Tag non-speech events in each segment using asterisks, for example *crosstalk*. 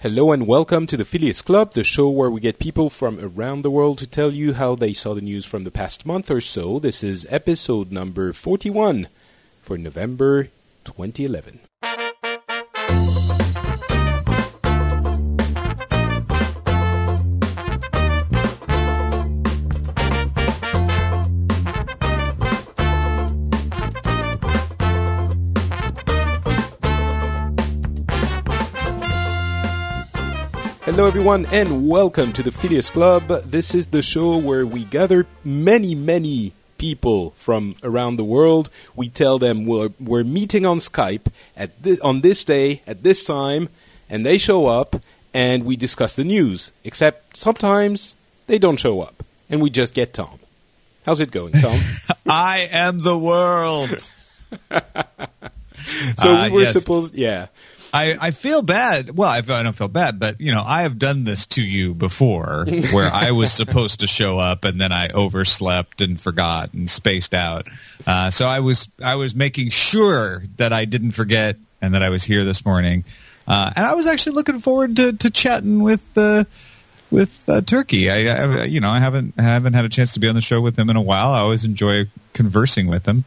Hello and welcome to the Phileas Club, the show where we get people from around the world to tell you how they saw the news from the past month or so. This is episode number 41 for November 2011. Hello, everyone, and welcome to the Phileas Club. This is the show where we gather many, many people from around the world. We tell them we're, we're meeting on Skype at this, on this day at this time, and they show up, and we discuss the news. Except sometimes they don't show up, and we just get Tom. How's it going, Tom? *laughs* I am the world. *laughs* so Uh, we were yes. supposed, yeah. I, I feel bad. Well, I, I don't feel bad, but you know, I have done this to you before, *laughs* where I was supposed to show up and then I overslept and forgot and spaced out. Uh, so I was I was making sure that I didn't forget and that I was here this morning. Uh, and I was actually looking forward to, to chatting with uh, with uh, Turki. I, I you know I haven't haven't had a chance to be on the show with him in a while. I always enjoy conversing with him.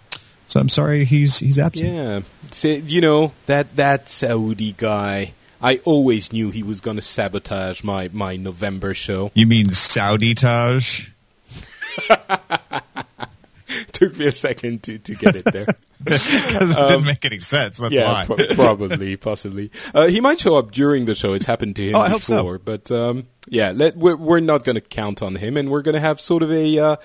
So I'm sorry he's he's absent. Yeah, Say, you know that that Saudi guy. I always knew he was going to sabotage my my November show. You mean Saudi Taj? *laughs* Took me a second to to get it there. *laughs* Because it didn't make any sense. That's Um, yeah, why. pro- probably, *laughs* possibly. Uh, he might show up during the show. It's happened to him Oh, I hope so. but um, yeah, let, we're, we're not going to count on him, and we're going to have sort of a uh,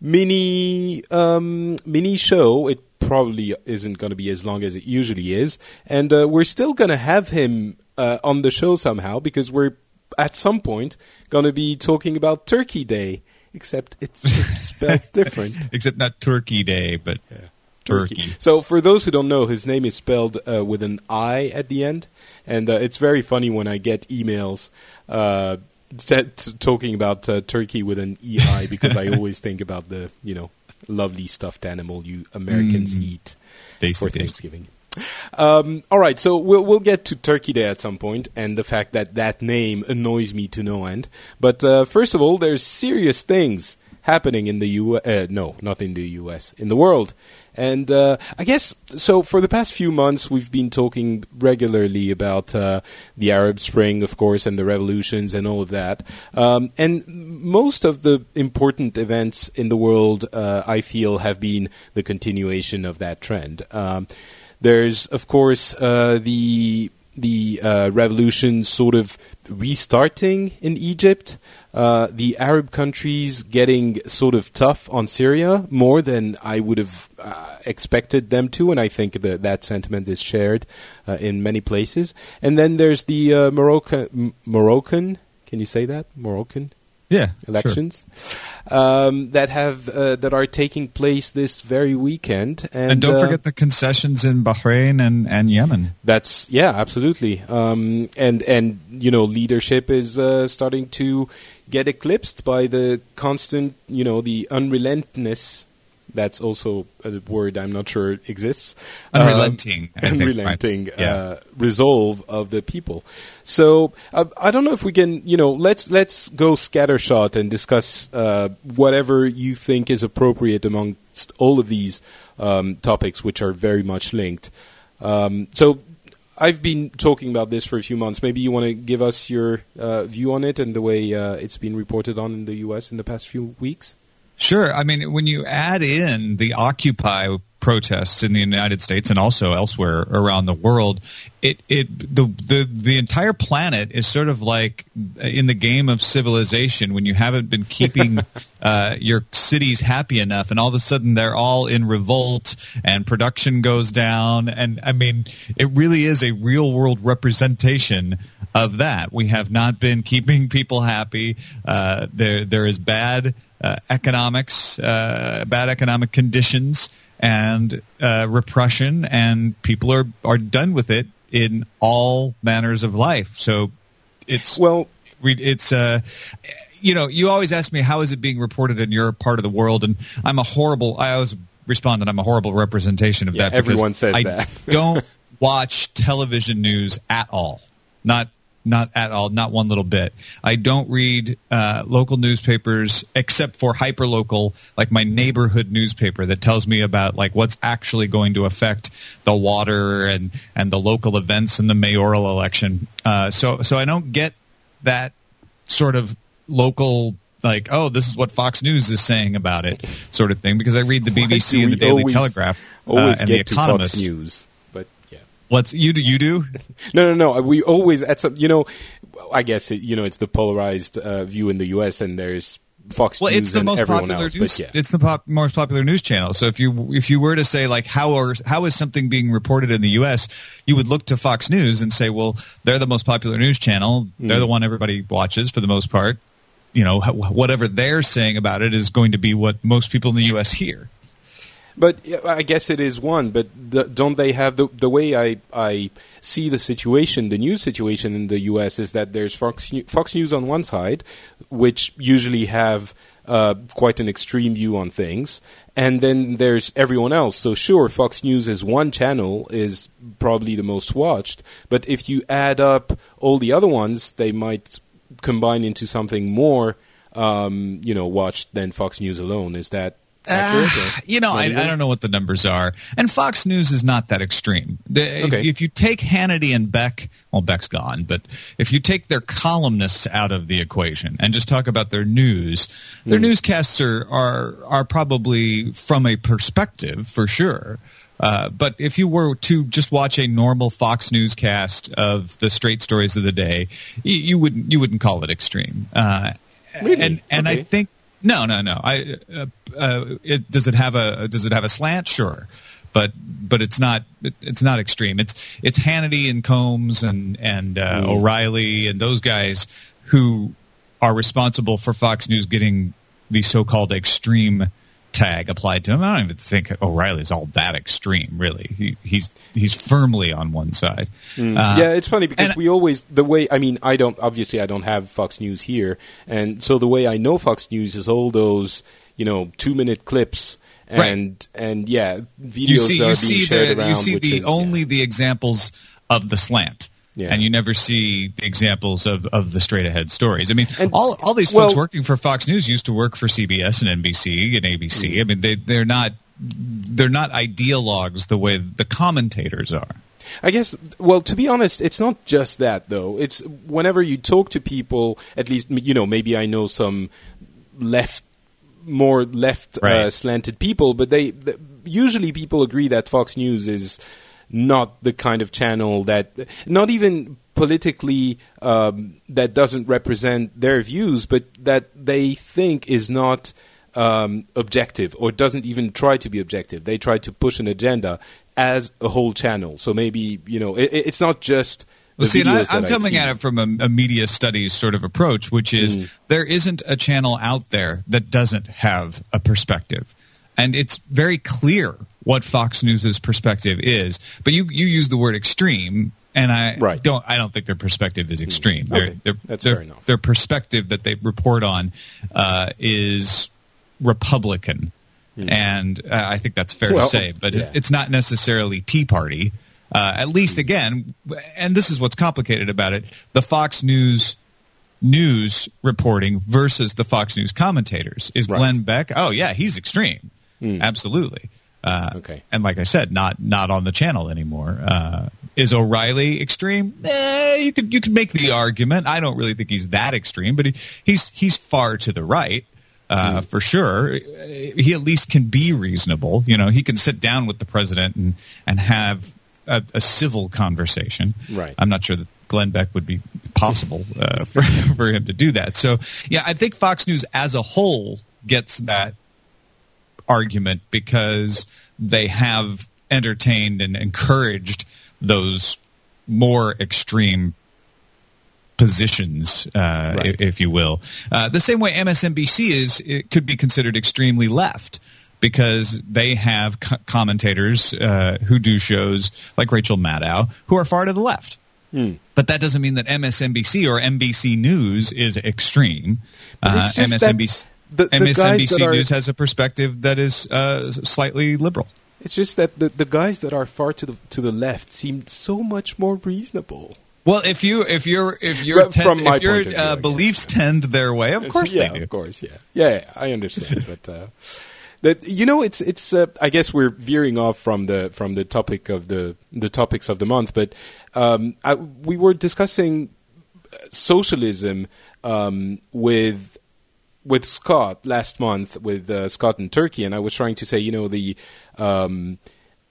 mini um, mini show. It probably isn't going to be as long as it usually is, and uh, we're still going to have him uh, on the show somehow because we're at some point going to be talking about Turkey Day, except it's, it's spelled *laughs* different. Except not Turkey Day, but Turkey. So, for those who don't know, his name is spelled uh, with an I at the end, and uh, it's very funny when I get emails uh, t- t- talking about uh, turkey with an EI because I *laughs* always think about the you know lovely stuffed animal you Americans Mm. eat Tasty, for tasty. Thanksgiving. Um, all right, so we'll we'll get to Turkey Day at some point, and the fact that that name annoys me to no end. But uh, first of all, there's serious things happening in the U. Uh, no, not in the U.S. in the world, and uh, I guess so. For the past few months, we've been talking regularly about uh, the Arab Spring, of course, and the revolutions and all of that. Um, and most of the important events in the world, uh, I feel, have been the continuation of that trend. Um, there's, of course, uh, the the uh, revolution sort of restarting in Egypt. Uh, the Arab countries getting sort of tough on Syria more than I would have uh, expected them to, and I think that that sentiment is shared uh, in many places. And then there's the uh, Moroccan. Can you say that Moroccan? Yeah. sure. elections um, that have uh, that are taking place this very weekend, and, And don't uh, forget the concessions in Bahrain and, and Yemen. that's yeah, absolutely. Um, and and you know, leadership is uh, starting to get eclipsed by the constant, you know, the unrelentlessness. That's also a word I'm not sure exists. Unrelenting, I think, right. Yeah. uh, resolve of the people. So uh, I don't know if we can, you know, let's let's go scattershot and discuss uh, whatever you think is appropriate amongst all of these um, topics, which are very much linked. Um, so I've been talking about this for a few months. Maybe you want to give us your uh, view on it and the way uh, it's been reported on in the U.S. in the past few weeks. Sure. I mean, when you add in the Occupy protests in the United States and also elsewhere around the world, it, it the, the the entire planet is sort of like in the game of civilization when you haven't been keeping *laughs* uh, your cities happy enough, and all of a sudden they're all in revolt and production goes down, and I mean, it really is a real world representation of that. We have not been keeping people happy. Uh, there there is bad economics, uh, bad economic conditions, and uh, repression, and people are are done with it in all manners of life. So it's Well, it's uh you know you always ask me how is it being reported in your part of the world and i'm a horrible i always respond that i'm a horrible representation of Yeah, that everyone says I that. *laughs* don't watch television news at all not not at all, not one little bit. I don't read uh, local newspapers except for hyperlocal, like my neighborhood newspaper that tells me about like what's actually going to affect the water and and the local events in the mayoral election. Uh, so so I don't get that sort of local like, oh, this is what Fox News is saying about it, sort of thing. Because I read the BBC and the Daily Telegraph uh, and the Economist. News. What's you do? You do? *laughs* no, no, no. We always at some. You know, I guess it, you know it's the polarized uh, view in the U.S. and there's Fox well, News it's the and most everyone popular else. news. Yeah, It's the pop, most popular news channel. So if you if you were to say like how are how is something being reported in the U.S., you would look to Fox News and say, well, they're the most popular news channel. They're the one everybody watches for the most part. You know, wh- whatever they're saying about it is going to be what most people in the U.S. hear. But I guess it is one. But the, don't they have the the way I I see the situation, the news situation in the U.S. is that there's Fox Fox News on one side, which usually have uh, quite an extreme view on things, and then there's everyone else. So sure, Fox News is one channel, is probably the most watched. But if you add up all the other ones, they might combine into something more, um, you know, watched than Fox News alone. Is that or You know, I. I don't know what the numbers are. And Fox News is not that extreme. The, if, Okay. if you take Hannity and Beck, well, Beck's gone, but if you take their columnists out of the equation and just talk about their news, their newscasts are, are, are probably from a perspective, for sure. Uh, but if you were to just watch a normal Fox newscast of the straight stories of the day, you, you wouldn't you wouldn't call it extreme. Uh, Really? And and I think no, no, no. I uh, uh, it, does it have a does it have a slant? Sure, but but it's not it, it's not extreme. It's it's Hannity and Colmes and and uh, Mm. O'Reilly and those guys who are responsible for Fox News getting the so-called extreme tag applied to him. I don't even think O'Reilly's all that extreme, really. He, he's he's firmly on one side. Uh, yeah, it's funny because we always the way I mean I don't obviously I don't have Fox News here, and so the way I know Fox News is all those you know two minute clips and and yeah videos you see that are you being see shared the around. you see the is, yeah. only the examples of the slant. Yeah. And you never see the examples of, of the straight ahead stories. I mean, And- all, all these folks well- working for Fox News used to work for CBS and NBC and ABC. Mm. I mean, they they're not they're not ideologues the way the commentators are. I guess. Well, to be honest, it's not just that though. It's whenever you talk to people, at least you know maybe I know some left, more left uh, slanted people, but they th- usually people agree that Fox News is not the kind of channel that, not even politically, um, that doesn't represent their views, but that they think is not um, objective or doesn't even try to be objective. They try to push an agenda as a whole channel. So maybe you know it, it's not just. Well, see, I, I'm coming at it from a, a media studies sort of approach, which is Mm. there isn't a channel out there that doesn't have a perspective, and it's very clear what Fox News's perspective is. But you you use the word extreme, and I Right. Mm. don't I don't think their perspective is extreme. Their, Okay, their, that's their, fair enough. their perspective that they report on uh, is Republican. And uh, I think that's fair Hmm. Well, to say, but yeah. it, it's not necessarily Tea Party. Uh, at least, Hmm. again, and this is what's complicated about it: the Fox News news reporting versus the Fox News commentators. Is Right. Glenn Beck? Oh yeah, he's extreme, absolutely. Uh, Okay. and like I said, not not on the channel anymore. Uh, is O'Reilly extreme? Eh, you could you could make the argument. I don't really think he's that extreme, but he, he's he's far to the right. Uh, For sure, he at least can be reasonable. You know, he can sit down with the president and and have a, a civil conversation. Right. I'm not sure that Glenn Beck would be possible uh, *laughs* for for him to do that. So, yeah, I think Fox News as a whole gets that argument because they have entertained and encouraged those more extreme positions, uh, Right. if, if you will. Uh, the same way MSNBC is, it could be considered extremely left because they have co- commentators uh, who do shows like Rachel Maddow who are far to the left. Hmm. But that doesn't mean that MSNBC or NBC News is extreme. But Uh, it's just that MSNBC, the- the MSNBC are- News has a perspective that is uh, slightly liberal. It's just that the, the guys that are far to the to the left seem so much more reasonable. Well, if you if your if your my if your view, uh, beliefs tend their way, of course yeah, they do. of course, yeah, yeah, yeah, I understand, but uh, that you know, it's it's. Uh, I guess we're veering off from the from the topic of the the topics of the month, but um, I, we were discussing uh, socialism um, with with Scott last month with uh, Scott in Turkey, and I was trying to say, you know, the um,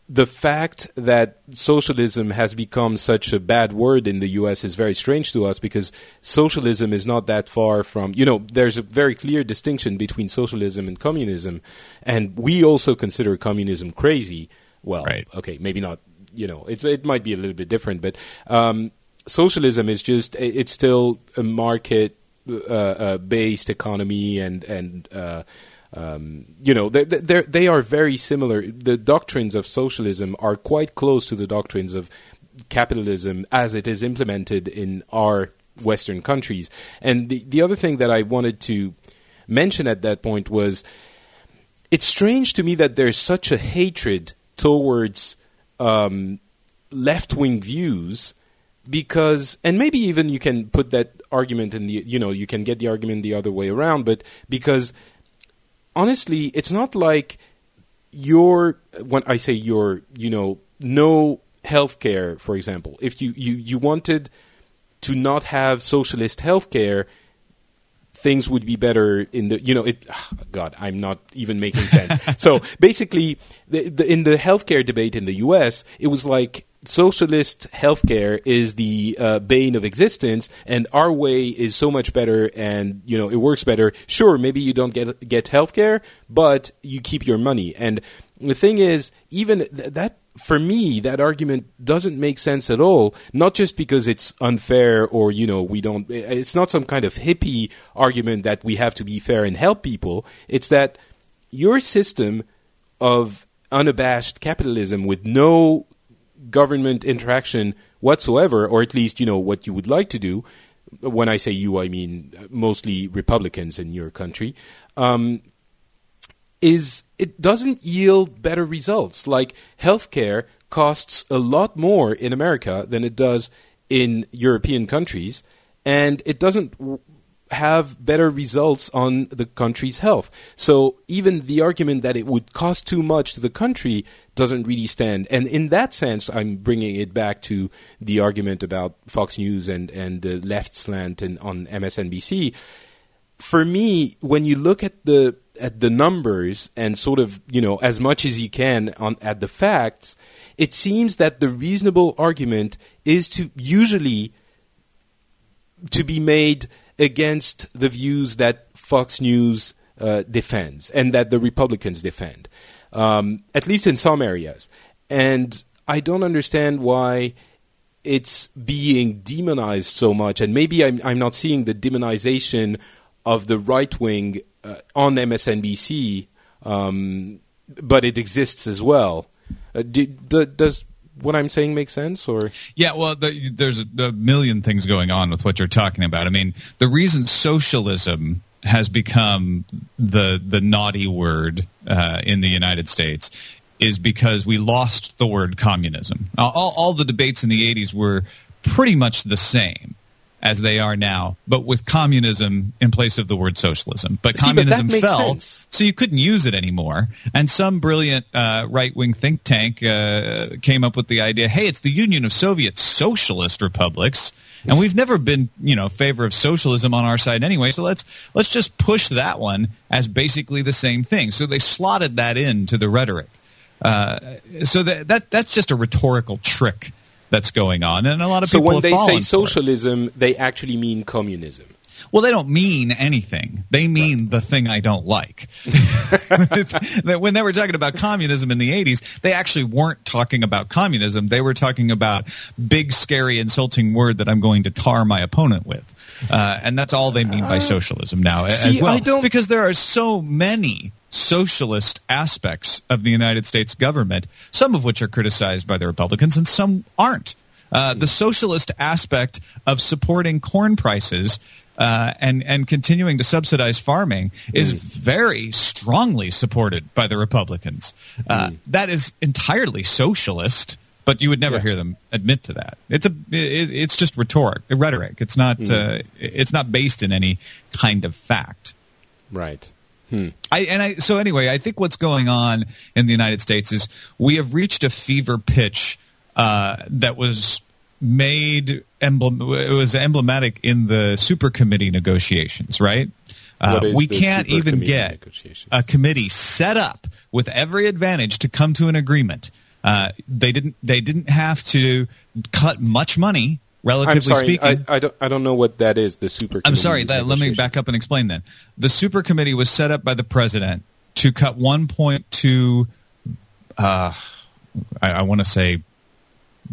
the fact that socialism has become such a bad word in the U.S. is very strange to us because socialism is not that far from, you know, there's a very clear distinction between socialism and communism, and we also consider communism crazy. Well, Right. okay, maybe not. You know, it's it might be a little bit different, but um, socialism is just it's still a market based economy and and uh, um, you know they they they are very similar. The doctrines of socialism are quite close to the doctrines of capitalism as it is implemented in our Western countries. And the the other thing that I wanted to mention at that point was it's strange to me that there's such a hatred towards um, left wing views because and maybe even you can put that argument in the you know you can get the argument the other way around but because honestly it's not like your when i say your you know no healthcare for example if you you you wanted to not have socialist healthcare things would be better in the you know it ah, god i'm not even making sense. *laughs* So basically the, the, in the healthcare debate in the us it was like socialist healthcare is the uh, bane of existence and our way is so much better and you know it works better sure maybe you don't get get healthcare but you keep your money and the thing is even th- that for me, that argument doesn't make sense at all. Not just because it's unfair or, you know, we don't, it's not some kind of hippie argument that we have to be fair and help people. It's that your system of unabashed capitalism with no government interaction whatsoever, or at least, you know, what you would like to do. When I say you, I mean mostly Republicans in your country. Um, is it doesn't yield better results. Like healthcare costs a lot more in America than it does in European countries, and it doesn't have better results on the country's health. So even the argument that it would cost too much to the country doesn't really stand. And in that sense, I'm bringing it back to the argument about Fox News and, and the left slant and on MSNBC for me, when you look at the at the numbers and sort of you know as much as you can on at the facts, it seems that the reasonable argument is to usually to be made against the views that Fox News uh, defends and that the Republicans defend, um, at least in some areas. And I don't understand why it's being demonized so much. And maybe I'm, I'm not seeing the demonization of the right wing uh, on MSNBC, um, but it exists as well. Uh, do, do, does what I'm saying make sense? Or Yeah, well, the, there's a, a million things going on with what you're talking about. I mean, the reason socialism has become the the naughty word uh, in the United States is because we lost the word communism. All, all the debates in the 80s were pretty much the same as they are now, but with communism in place of the word socialism. But See, communism makes fell, sense. so you couldn't use it anymore. And some brilliant uh, right wing think tank uh, came up with the idea: hey, it's the Union of Soviet Socialist Republics. And we've never been, you know, favor of socialism on our side anyway. So let's let's just push that one as basically the same thing. So they slotted that into the rhetoric. Uh, so that, that that's just a rhetorical trick that's going on, and a lot of so people So when they say fallen for it. socialism, they actually mean communism. Well, they don't mean anything. They mean the thing I don't like. *laughs* *laughs* when they were talking about communism in the 80s, they actually weren't talking about communism. They were talking about big, scary, insulting word that I'm going to tar my opponent with. Uh, and that's all they mean by socialism now see, as well. I don't- Because there are so many socialist aspects of the United States government, some of which are criticized by the Republicans and some aren't. Uh, the socialist aspect of supporting corn prices uh, and and continuing to subsidize farming is very strongly supported by the Republicans. Uh, that is entirely socialist. but you would never Yeah. hear them admit to that. It's a it, it's just rhetoric, rhetoric. It's not Mm. uh, it's not based in any kind of fact. Right. I and I so anyway, I think what's going on in the United States is we have reached a fever pitch uh, that was made emblem it was emblematic in the super committee negotiations, right? Uh, we can't even get a committee set up with every advantage to come to an agreement. Uh, they didn't. They didn't have to cut much money, relatively I'm sorry. speaking. I, I don't. I don't know what that is. The super. I'm sorry. That, let me back up and explain. Then the super committee was set up by the president to cut 1.2. Uh, I, I want to say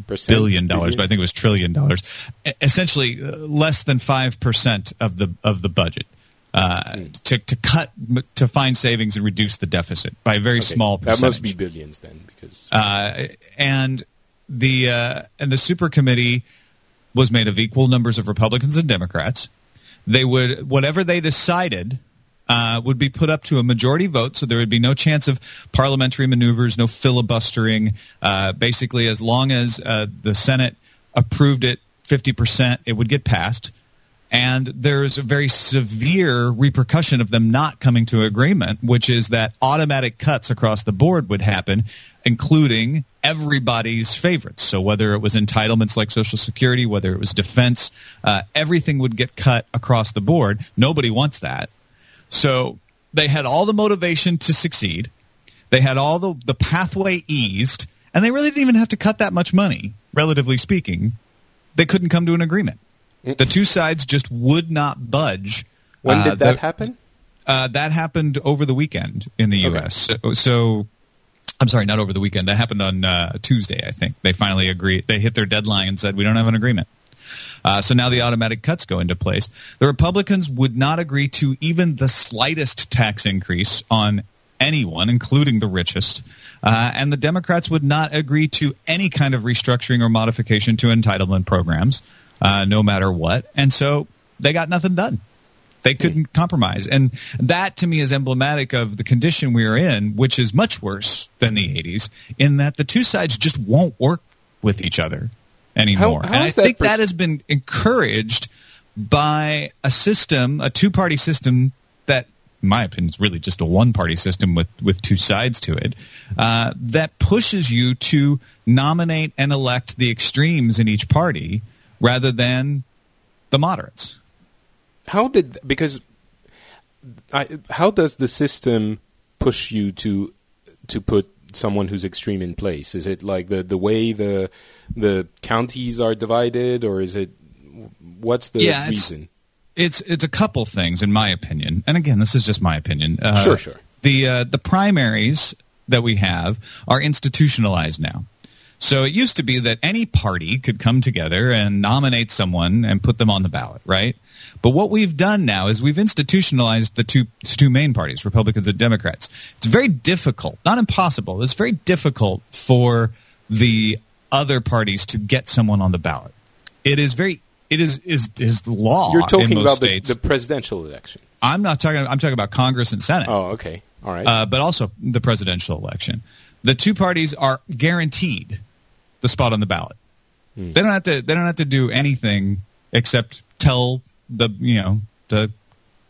Percent? billion dollars, but I think it was trillion dollars. Essentially, uh, less than five percent of the of the budget. Uh, Hmm. to to cut to find savings and reduce the deficit by a very Okay. small percentage. That must be billions then, because Uh, and the uh, and the super committee was made of equal numbers of Republicans and Democrats. They would whatever they decided uh, would be put up to a majority vote, so there would be no chance of parliamentary maneuvers, no filibustering. Uh, basically, as long as uh, the Senate approved it fifty percent, it would get passed. And there's a very severe repercussion of them not coming to agreement, which is that automatic cuts across the board would happen, including everybody's favorites. So whether it was entitlements like Social Security, whether it was defense, uh, everything would get cut across the board. Nobody wants that. So they had all the motivation to succeed. They had all the, the pathway eased, and they really didn't even have to cut that much money, relatively speaking. They couldn't come to an agreement. The two sides just would not budge. when Uh, did that the- happen? uh, that happened over the weekend in the Okay. U.S. So, so I'm sorry, not over the weekend. That happened on uh, Tuesday, I think. They finally agreed. They hit their deadline and said, we don't have an agreement. Uh, so now the automatic cuts go into place. The Republicans would not agree to even the slightest tax increase on anyone, including the richest. Uh, and the Democrats would not agree to any kind of restructuring or modification to entitlement programs, uh, no matter what. And so they got nothing done. They couldn't compromise. And that to me is emblematic of the condition we are in, which is much worse than the 80s, in that the two sides just won't work with each other anymore. how and I think pers- that has been encouraged by a system, a two party system that, in my opinion, is really just a one party system with, with two sides to it, uh, that pushes you to nominate and elect the extremes in each party rather than the moderates. How did because I, how does the system push you to to put someone who's extreme in place? Is it like the the way the the counties are divided, or is it what's the Yeah, it's- reason? It's it's a couple things, in my opinion. And again, this is just my opinion. Uh, Sure, sure. The uh, the primaries that we have are institutionalized now. So it used to be that any party could come together and nominate someone and put them on the ballot, right? But what we've done now is we've institutionalized the two two main parties, Republicans and Democrats. It's very difficult, not impossible. It's very difficult for the other parties to get someone on the ballot. It is very it is is is law. You're in talking about the, the presidential election. I'm not talking. I'm talking about Congress and Senate, Oh, okay, all right. uh, but also the presidential election. The two parties are guaranteed the spot on the ballot. Hmm. They don't have to. They don't have to do anything except tell the you know the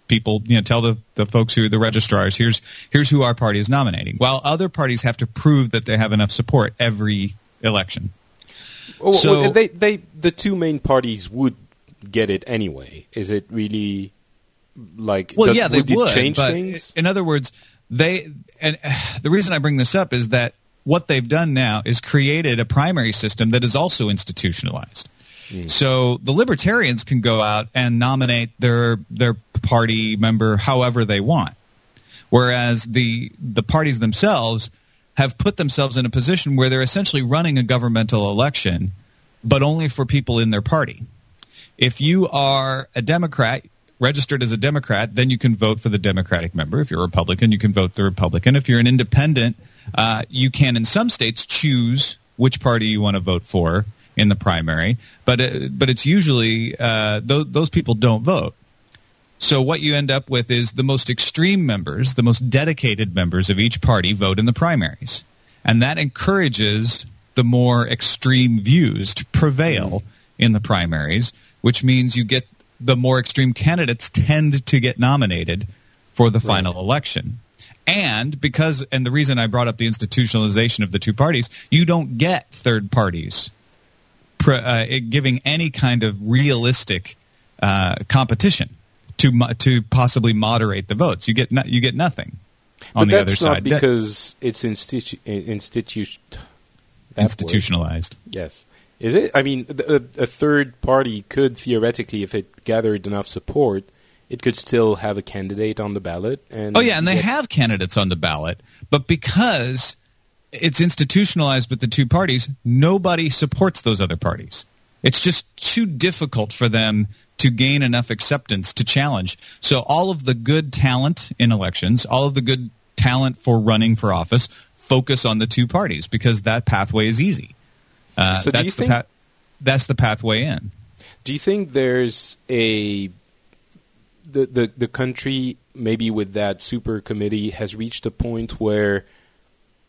people you know tell the, the folks who the registrars here's here's who our party is nominating. While other parties have to prove that they have enough support every election. Well, so- they they the two main parties would get it anyway. Is it really like? Well, does- yeah, they would, change but things. In other words, they and uh, *sighs* the reason I bring this up is that what they've done now is created a primary system that is also institutionalized. So the libertarians can go out and nominate their their party member however they want, whereas the the parties themselves have put themselves in a position where they're essentially running a governmental election, but only for people in their party if you are a Democrat, registered as a Democrat, then you can vote for the Democratic member. If you're a Republican, you can vote the Republican. If you're an independent, uh, you can, in some states, choose which party you want to vote for in the primary. But uh, but it's usually uh, those those people don't vote. So what you end up with is the most extreme members, the most dedicated members of each party vote in the primaries. And that encourages the more extreme views to prevail in the primaries, which means you get the more extreme candidates tend to get nominated for the final election. And because, and the reason I brought up the institutionalization of the two parties, you don't get third parties uh, giving any kind of realistic uh, competition to mo- to possibly moderate the votes. You get no- you get nothing on but the other that's not side. because it's institu- institu- that word. institutionalized. Yes. Is it? I mean, a, a third party could theoretically, if it gathered enough support, it could still have a candidate on the ballot. And Oh yeah, and they have candidates on the ballot, but because it's institutionalized with the two parties, nobody supports those other parties. It's just too difficult for them to gain enough acceptance to challenge. So all of the good talent in elections, all of the good talent for running for office, focus on the two parties because that pathway is easy. Uh, So that's the think- pa- that's the pathway in. Do you think there's a the the the country maybe with that super committee has reached a point where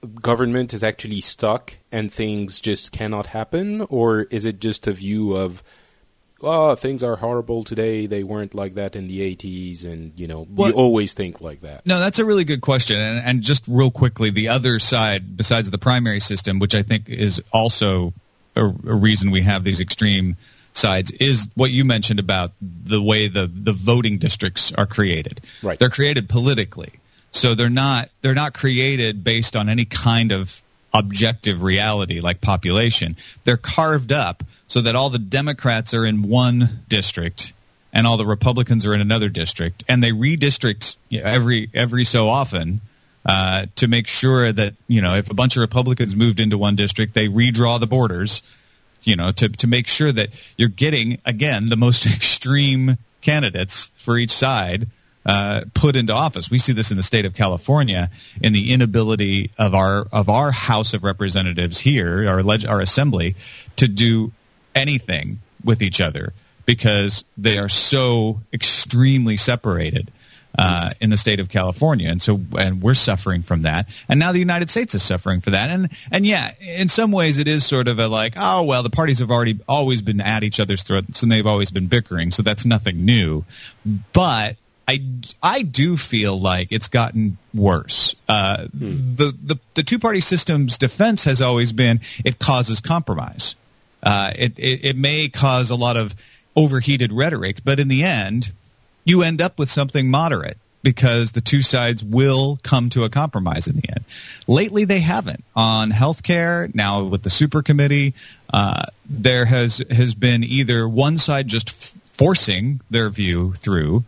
government is actually stuck and things just cannot happen, or is it just a view of oh things are horrible today they weren't like that in the 80s and you know we always think like that No, that's a really good question. And, and just real quickly, the other side, besides the primary system, which I think is also a, a reason we have these extreme sides, is what you mentioned about the way the, the voting districts are created. Right. They're created politically. So they're not they're not created based on any kind of objective reality like population. They're carved up so that all the Democrats are in one district and all the Republicans are in another district, and they redistrict every every so often uh, to make sure that you know if a bunch of Republicans moved into one district, they redraw the borders, you know, to to make sure that you're getting again the most *laughs* extreme candidates for each side. Uh, put into office. We see this in the state of California in the inability of our of our House of Representatives here, our leg- our assembly, to do anything with each other because they are so extremely separated uh, in the state of California, and so and we're suffering from that. And now the United States is suffering for that. And and yeah, in some ways it is sort of a like, oh well, the parties have already always been at each other's throats, and they've always been bickering, so that's nothing new. But I, I do feel like it's gotten worse. Uh, the, the the two party system's defense has always been it causes compromise. Uh, it, it it may cause a lot of overheated rhetoric, but in the end, you end up with something moderate because the two sides will come to a compromise in the end. Lately, they haven't on healthcare. Now with the super committee, uh, there has has been either one side just f- forcing their view through.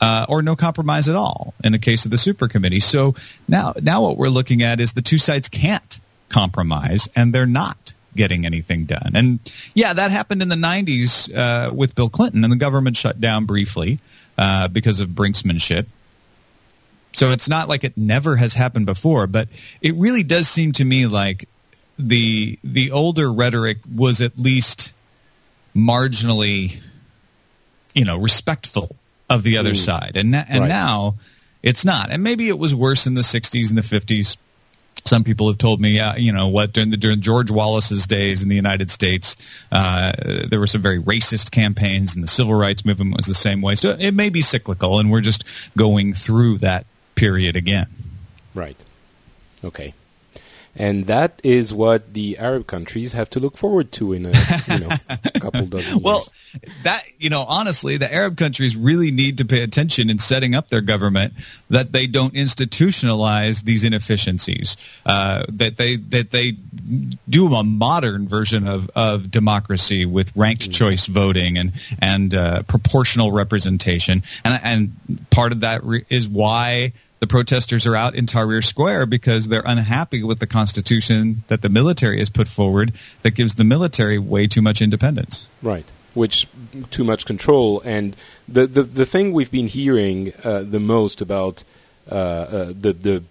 Uh, or no compromise at all in the case of the super committee. So now, now what we're looking at is the two sides can't compromise, and they're not getting anything done. And yeah, that happened in the '90s uh, with Bill Clinton, and the government shut down briefly uh, because of brinksmanship. So it's not like it never has happened before, but it really does seem to me like the the older rhetoric was at least marginally, you know, respectful of the other side, and and Right. now it's not. And maybe it was worse in the '60s and the '50s. Some people have told me, yeah, you know what, during, the, during George Wallace's days in the United States, uh, there were some very racist campaigns, and the civil rights movement was the same way. So it may be cyclical, and we're just going through that period again. Right. Okay. And that is what the Arab countries have to look forward to in a you know *laughs* couple dozen Well, years. that you know, honestly, the Arab countries really need to pay attention in setting up their government that they don't institutionalize these inefficiencies. Uh, that they that they do a modern version of, of democracy with ranked choice voting and and uh, proportional representation. And and part of that re- is why. The protesters are out in Tahrir Square because they're unhappy with the constitution that the military has put forward that gives the military way too much independence. Right. Which too much control, and the the, the thing we've been hearing uh, the most about uh, uh, the the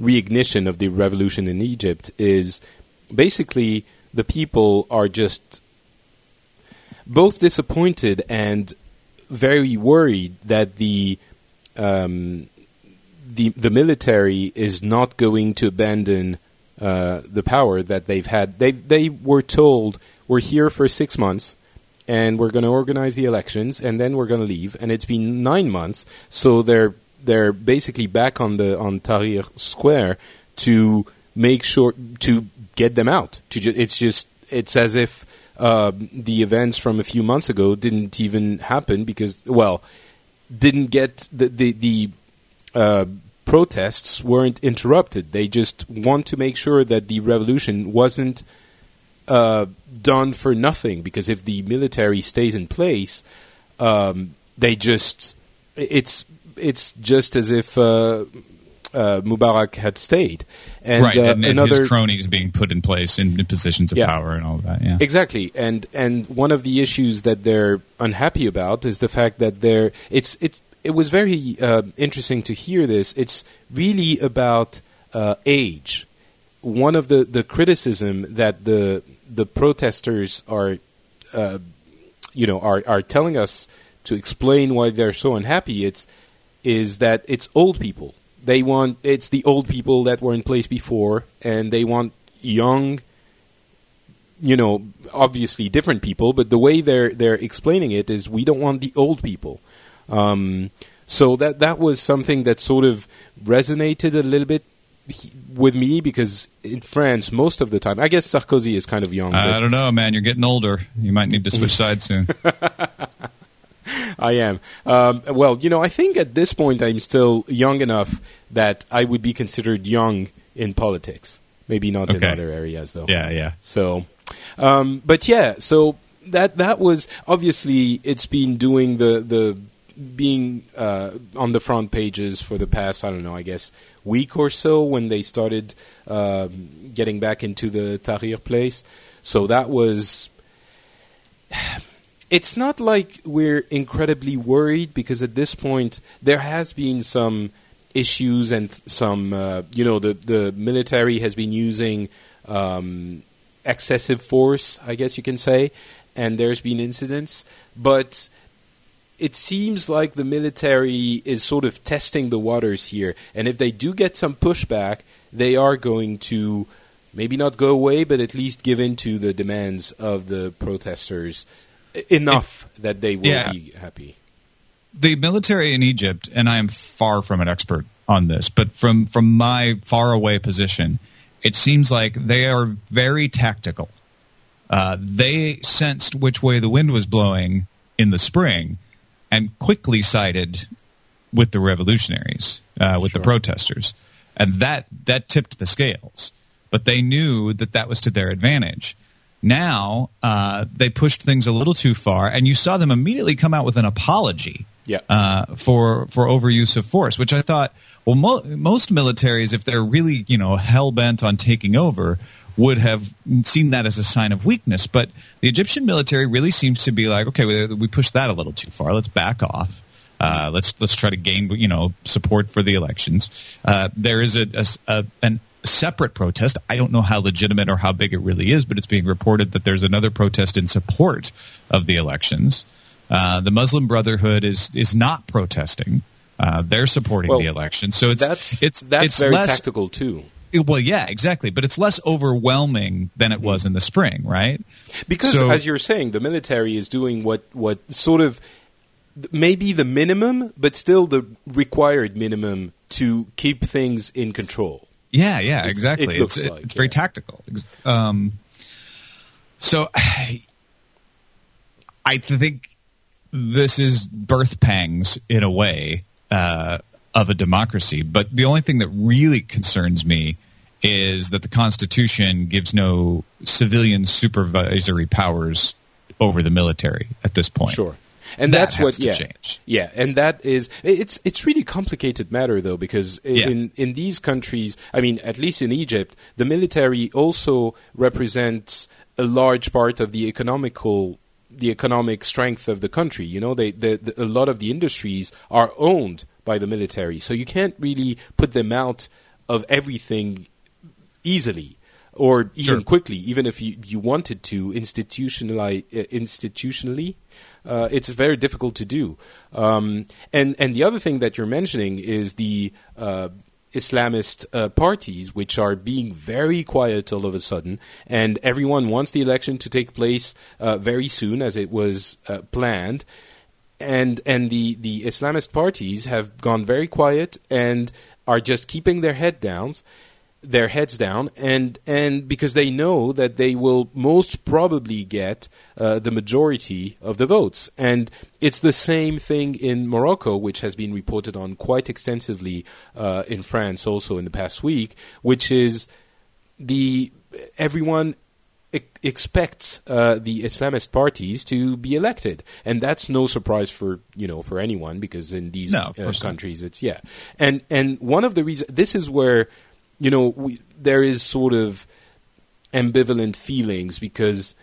reignition of the revolution in Egypt is basically the people are just both disappointed and very worried that the um, the the military is not going to abandon uh, the power that they've had. They they were told we're here for six months, and we're going to organize the elections, and then we're going to leave. And it's been nine months, so they're they're basically back on the on Tahrir Square to make sure to get them out. To ju- it's just it's as if uh, the events from a few months ago didn't even happen because well didn't get the the, the uh, protests weren't interrupted. They just want to make sure that the revolution wasn't uh, done for nothing. Because if the military stays in place, um, they just it's it's just as if uh, uh, Mubarak had stayed. And, right, uh, and, and another, his cronies being put in place in, positions of yeah, power and all that. Yeah, exactly. And and one of the issues that they're unhappy about is the fact that they're it's it's it was very uh, interesting to hear this. It's really about uh, age. One of the, the criticism that the the protesters are, uh, you know, are are telling us to explain why they're so unhappy. It's is that it's old people. They want it's the old people that were in place before, and they want young. You know, obviously different people, but the way they're they're explaining it is we don't want the old people. Um, so that that was something that sort of resonated a little bit with me because in France, most of the time, I guess Sarkozy is kind of young. I don't know, man. You're getting older. You might need to switch *laughs* sides soon. *laughs* I am. Um, well, you know, I think at this point I'm still young enough that I would be considered young in politics. Maybe not okay. in other areas, though. Yeah, yeah. So, um, but yeah, so that that was obviously it's been doing the the being uh, on the front pages for the past I don't know I guess week or so when they started um, getting back into the Tahrir place. So that was *sighs* it's not like we're incredibly worried because at this point there has been some issues and some uh, you know the the military has been using um, excessive force I guess you can say and there's been incidents but it seems like the military is sort of testing the waters here and if they do get some pushback they are going to maybe not go away but at least give in to the demands of the protesters enough it, that they will yeah. be happy. The military in Egypt, and I am far from an expert on this, but from from my far away position, it seems like they are very tactical. Uh, they sensed which way the wind was blowing in the spring, and quickly sided with the revolutionaries, uh, with sure. the protesters, and that that tipped the scales. But they knew that that was to their advantage. Now uh, they pushed things a little too far, and you saw them immediately come out with an apology yeah. uh, for for overuse of force, which I thought, well, mo- most militaries, if they're really you know hell bent on taking over, would have seen that as a sign of weakness. But the Egyptian military really seems to be like, okay, we, we pushed that a little too far. Let's back off. Uh, let's let's try to gain you know support for the elections. Uh, there is a, a, a, an separate protest. I don't know how legitimate or how big it really is, but it's being reported that there's another protest in support of the elections. Uh, the Muslim Brotherhood is is not protesting; uh, they're supporting well, the election. So it's that's it's that's it's very less, tactical too. Well, yeah, exactly, but it's less overwhelming than it was in the spring, right? Because, so, as you're saying, the military is doing what what sort of maybe the minimum, but still the required minimum to keep things in control. Yeah, yeah, exactly. It, it's, like, it's yeah. very tactical. Um, so *sighs* I think this is birth pangs in a way uh, of a democracy. But the only thing that really concerns me is that the Constitution gives no civilian supervisory powers over the military at this point. Sure and that that's what yeah change. yeah and that is it's it's really complicated matter though because yeah. in in these countries i mean at least in egypt the military also represents a large part of the economical the economic strength of the country you know they the, the, a lot of the industries are owned by the military so you can't really put them out of everything easily or even sure. quickly, even if you, you wanted to institutionally, uh, institutionally uh, it's very difficult to do. Um, and and the other thing that you're mentioning is the uh, Islamist uh, parties, which are being very quiet all of a sudden, and everyone wants the election to take place uh, very soon, as it was uh, planned. And and the, the Islamist parties have gone very quiet and are just keeping their head down their heads down and and because they know that they will most probably get uh, the majority of the votes. And it's the same thing in Morocco which has been reported on quite extensively uh, in France also in the past week which is the everyone expects uh, the Islamist parties to be elected, and that's no surprise for you know for anyone because in these no, uh, countries it's yeah, and and one of the reasons this is where you know, we, there is sort of ambivalent feelings because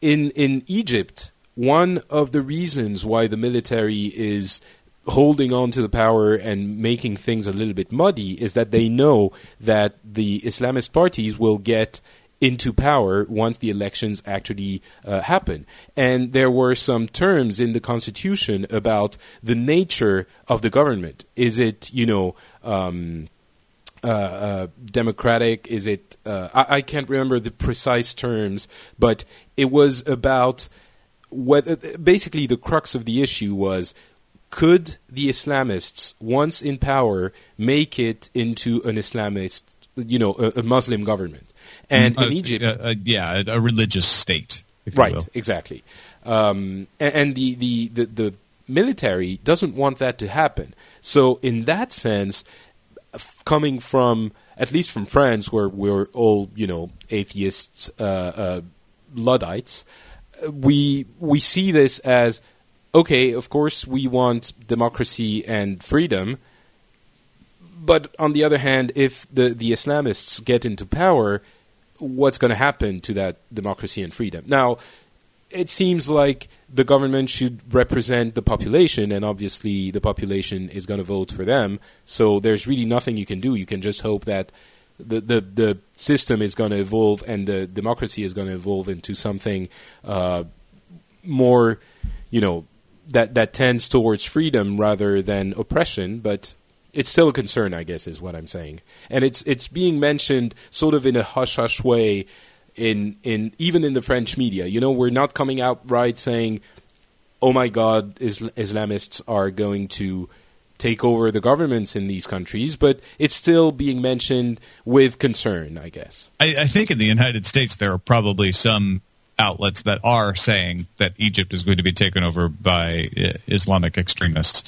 in in Egypt, one of the reasons why the military is holding on to the power and making things a little bit muddy is that they know that the Islamist parties will get into power once the elections actually uh, happen. And there were some terms in the constitution about the nature of the government. Is it, you know, um, uh, uh, democratic? Is it? Uh, I, I, can't remember the precise terms, but it was about whether. Basically, the crux of the issue was: could the Islamists, once in power, make it into an Islamist, you know, a, a Muslim government? And mm, in Egypt, yeah, a religious state, right? Exactly. Um, and, and the, the, the the military doesn't want that to happen. So, in that sense, coming from at least from France, where we're all you know atheists, uh, uh, luddites, we we see this as okay. Of course, we want democracy and freedom, but on the other hand, if the the Islamists get into power, what's going to happen to that democracy and freedom? Now, it seems like the government should represent the population, and obviously the population is going to vote for them. So there's really nothing you can do. You can just hope that the the, the system is going to evolve and the democracy is going to evolve into something uh, more, you know, that that tends towards freedom rather than oppression. But it's still a concern, I guess, is what I'm saying. And it's it's being mentioned sort of in a hush hush way in in even in the French media. You know, we're not coming out right saying, "Oh my God, Isl- Islamists are going to." take over the governments in these countries, but it's still being mentioned with concern, I guess. I, I, think in the United States there are probably some outlets that are saying that Egypt is going to be taken over by uh, Islamic extremists.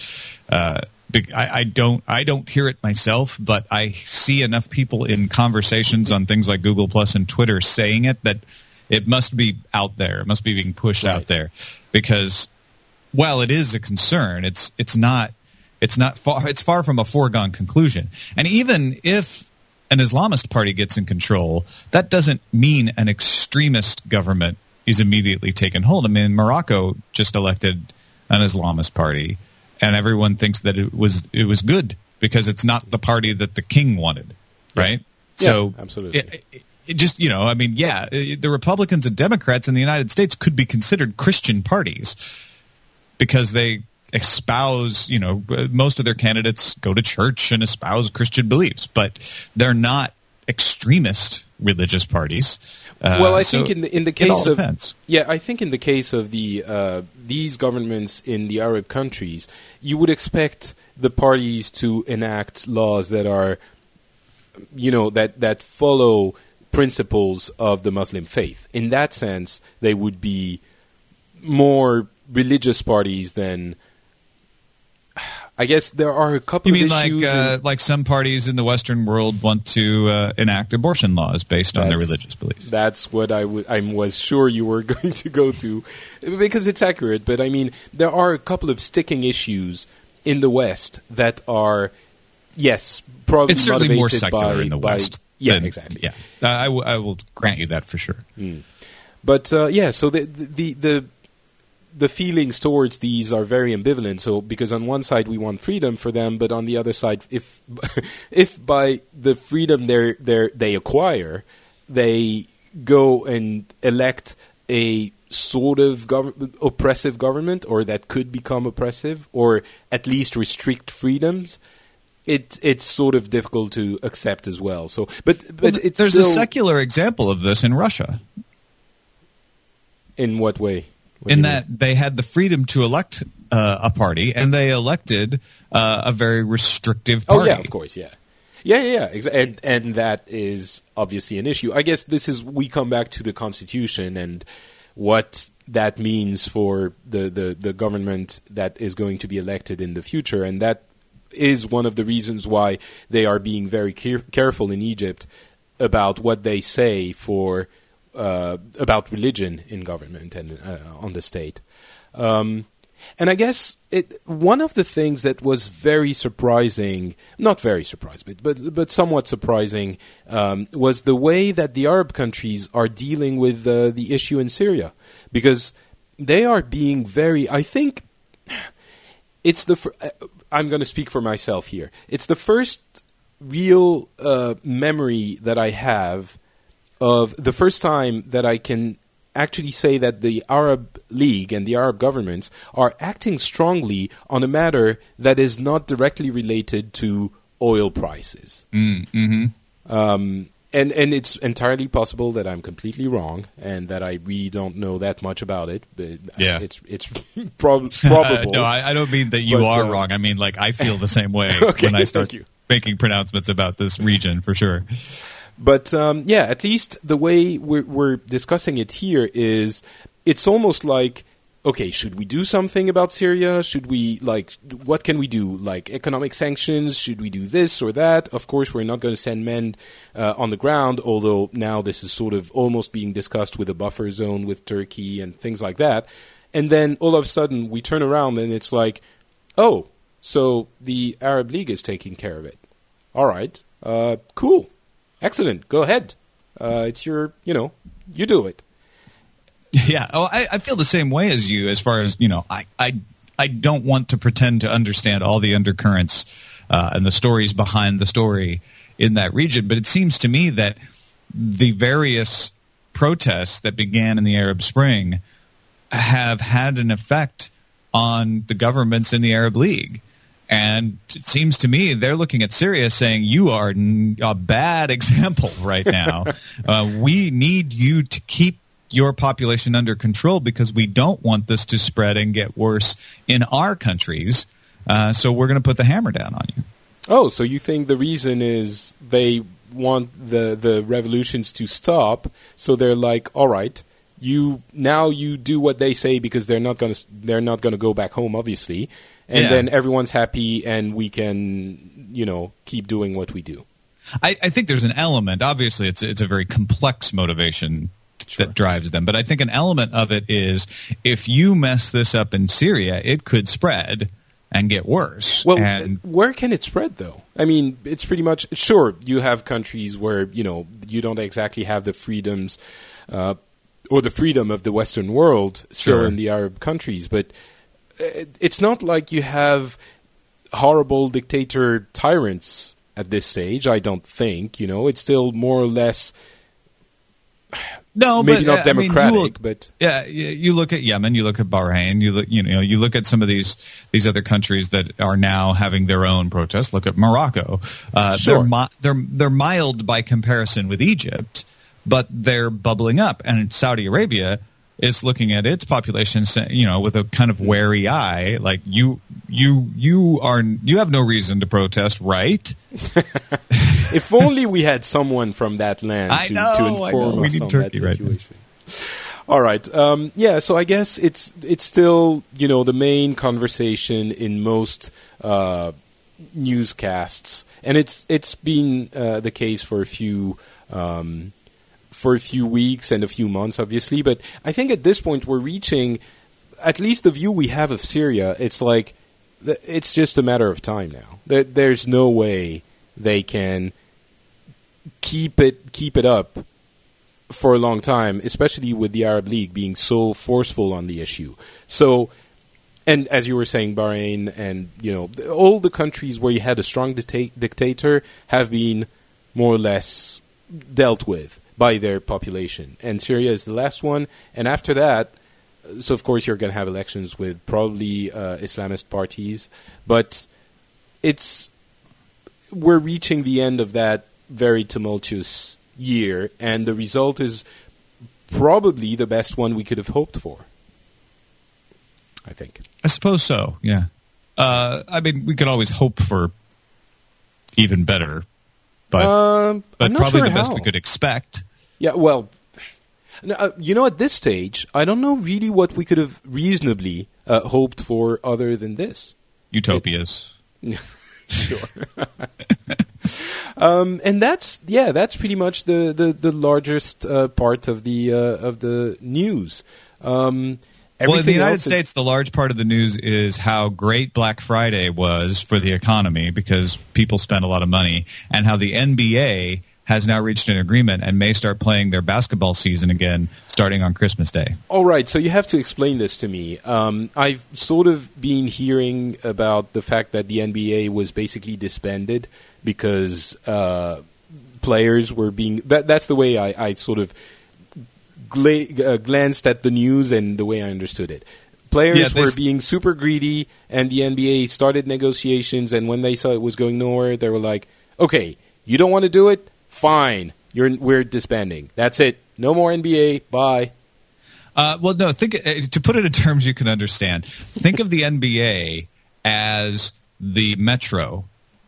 Uh, I, I, don't I don't hear it myself, but I see enough people in conversations on things like Google Plus and Twitter saying it that it must be out there. It must be being pushed right. out there because while it is a concern, it's it's not it's not far it's far from a foregone conclusion. And even if an Islamist party gets in control, that doesn't mean an extremist government is immediately taken hold. I mean, Morocco just elected an Islamist party and everyone thinks that it was it was good because it's not the party that the king wanted, right? Yeah, so absolutely. It, it, it just you know, I mean, yeah, the Republicans and Democrats in the United States could be considered Christian parties because they espouse, you know, uh, most of their candidates go to church and espouse Christian beliefs, but they're not extremist religious parties. Uh, well, I so think in the in the case of depends. yeah, I think in the case of the uh, these governments in the Arab countries, you would expect the parties to enact laws that are, you know, that that follow principles of the Muslim faith. In that sense, they would be more religious parties than I guess there are a couple. You mean like uh, like some parties in the Western world want to uh, enact abortion laws based on their religious beliefs? That's what I, w- I was sure you were *laughs* going to go to, because it's accurate. But I mean, there are a couple of sticking issues in the West that are, yes, probably it's certainly more secular by, in the by, West. Yeah, than, exactly. Yeah, I, w- I will grant you that for sure. Mm. But uh, yeah, so the the the the feelings towards these are very ambivalent. So because on one side we want freedom for them, but on the other side, if *laughs* if by the freedom they they they acquire, they go and elect a sort of gov- oppressive government, or that could become oppressive, or at least restrict freedoms. it it's sort of difficult to accept as well. So, but but Well, it's there's still, a secular example of this in Russia, in what way? What in that they had the freedom to elect uh, a party, and they elected uh, a very restrictive Oh party. yeah, of course, yeah, yeah, yeah, yeah. And and that is obviously an issue. I guess this is we come back to the constitution and what that means for the the the government that is going to be elected in the future, and that is one of the reasons why they are being very care- careful in Egypt about what they say for uh, about religion in government and uh, on the state. Um, and I guess it, one of the things that was very surprising, not very surprising, but, but, but somewhat surprising, um, was the way that the Arab countries are dealing with uh, the issue in Syria. Because they are being very, I think, it's the, uh, I'm going to speak for myself here. It's the first real uh, memory that I have of the first time that I can actually say that the Arab League and the Arab governments are acting strongly on a matter that is not directly related to oil prices. Mm, hmm Um, and and it's entirely possible that I'm completely wrong and that I really don't know that much about it. But Yeah. it's it's *laughs* prob- probable. *laughs* no, I, I don't mean that you But, are uh, wrong. I mean, like I feel the same *laughs* way Okay, when I start making pronouncements about this region, for sure. But um, yeah, at least the way we're, we're discussing it here is it's almost like okay, should we do something about Syria? Should we like what can we do? Like economic sanctions? Should we do this or that? Of course, we're not going to send men uh, on the ground. Although now this is sort of almost being discussed with a buffer zone with Turkey and things like that. And then all of a sudden we turn around and it's like, oh, so the Arab League is taking care of it. All right, uh, cool, excellent. Go ahead. Uh, it's your, you know, you do it. *laughs* Yeah, oh, I, I feel the same way as you. As far as you know, I I, I don't want to pretend to understand all the undercurrents uh, and the stories behind the story in that region, but it seems to me that the various protests that began in the Arab Spring have had an effect on the governments in the Arab League. And it seems to me they're looking at Syria saying, You are n- a bad *laughs* example right now. *laughs* uh, we need you to keep your population under control because we don't want this to spread and get worse in our countries. Uh, so we're going to put the hammer down on you. Oh, so you think the reason is they want the the revolutions to stop? So they're like, all right, you now you do what they say because they're not gonna they're not gonna go back home, obviously, and Yeah. then everyone's happy and we can you know keep doing what we do. I, I think there's an element. Obviously, it's it's a very complex motivation that drives them. But I think an element of it is if you mess this up in Syria, it could spread and get worse. Well, and where can it spread though? I mean, it's pretty much sure you have countries where you know you don't exactly have the freedoms uh, or the freedom of the Western world still Sure. in the Arab countries, but it's not like you have horrible dictator tyrants at this stage. I don't think you know it's still more or less no, maybe but, not uh, I mean, democratic, look- but Yeah, you you look at Yemen, you look at Bahrain, you look, you know, you look at some of these these other countries that are now having their own protests. Look at Morocco. Uh, Sure. They're mi- they're they're mild by comparison with Egypt, but they're bubbling up. And Saudi Arabia is looking at its population, you know, with a kind of wary eye, like you you you are you have no reason to protest, right? *laughs* if only we had someone from that land to, know, to I inform us need on Turkey that right situation. All right. Um, yeah. So I guess it's it's still you know the main conversation in most uh, newscasts, and it's it's been uh, the case for a few. Um, for a few weeks and a few months, obviously, but I think at this point we're reaching at least the view we have of Syria. It's like it's just a matter of time now. There, there's no way they can keep it keep it up for a long time, especially with the Arab League being so forceful on the issue. So, and as you were saying, Bahrain and you know all the countries where you had a strong dicta- dictator have been more or less dealt with by their population, and Syria is the last one. And after that, so of course you're going to have elections with probably uh, Islamist parties, but it's we're reaching the end of that very tumultuous year, and the result is probably the best one we could have hoped for. I think. I suppose so. Yeah. Uh, I mean, we could always hope for even better, but Um, but probably sure the best how. we could expect. Yeah, well, uh, you know, at this stage, I don't know really what we could have reasonably uh, hoped for other than this. Utopias. *laughs* sure. *laughs* um, and that's yeah, that's pretty much the the, the largest uh, part of the uh, of the news. Um, Well, in the United else is- States, the large part of the news is how great Black Friday was for the economy because people spent a lot of money, and how the NBA has now reached an agreement and may start playing their basketball season again starting on Christmas Day. All right, so you have to explain this to me. Um, I've sort of been hearing about the fact that the NBA was basically disbanded because uh, players were being. That, that's the way I, I sort of gla- uh, glanced at the news and the way I understood it. Players Yeah, were being super greedy, and the NBA started negotiations. And when they saw it was going nowhere, they were like, "Okay, you don't want to do it? Fine, you're we're disbanding. That's it. No more NBA. Bye." Uh, well, no. Think uh, to put it in terms you can understand. Think of the NBA as the Metro,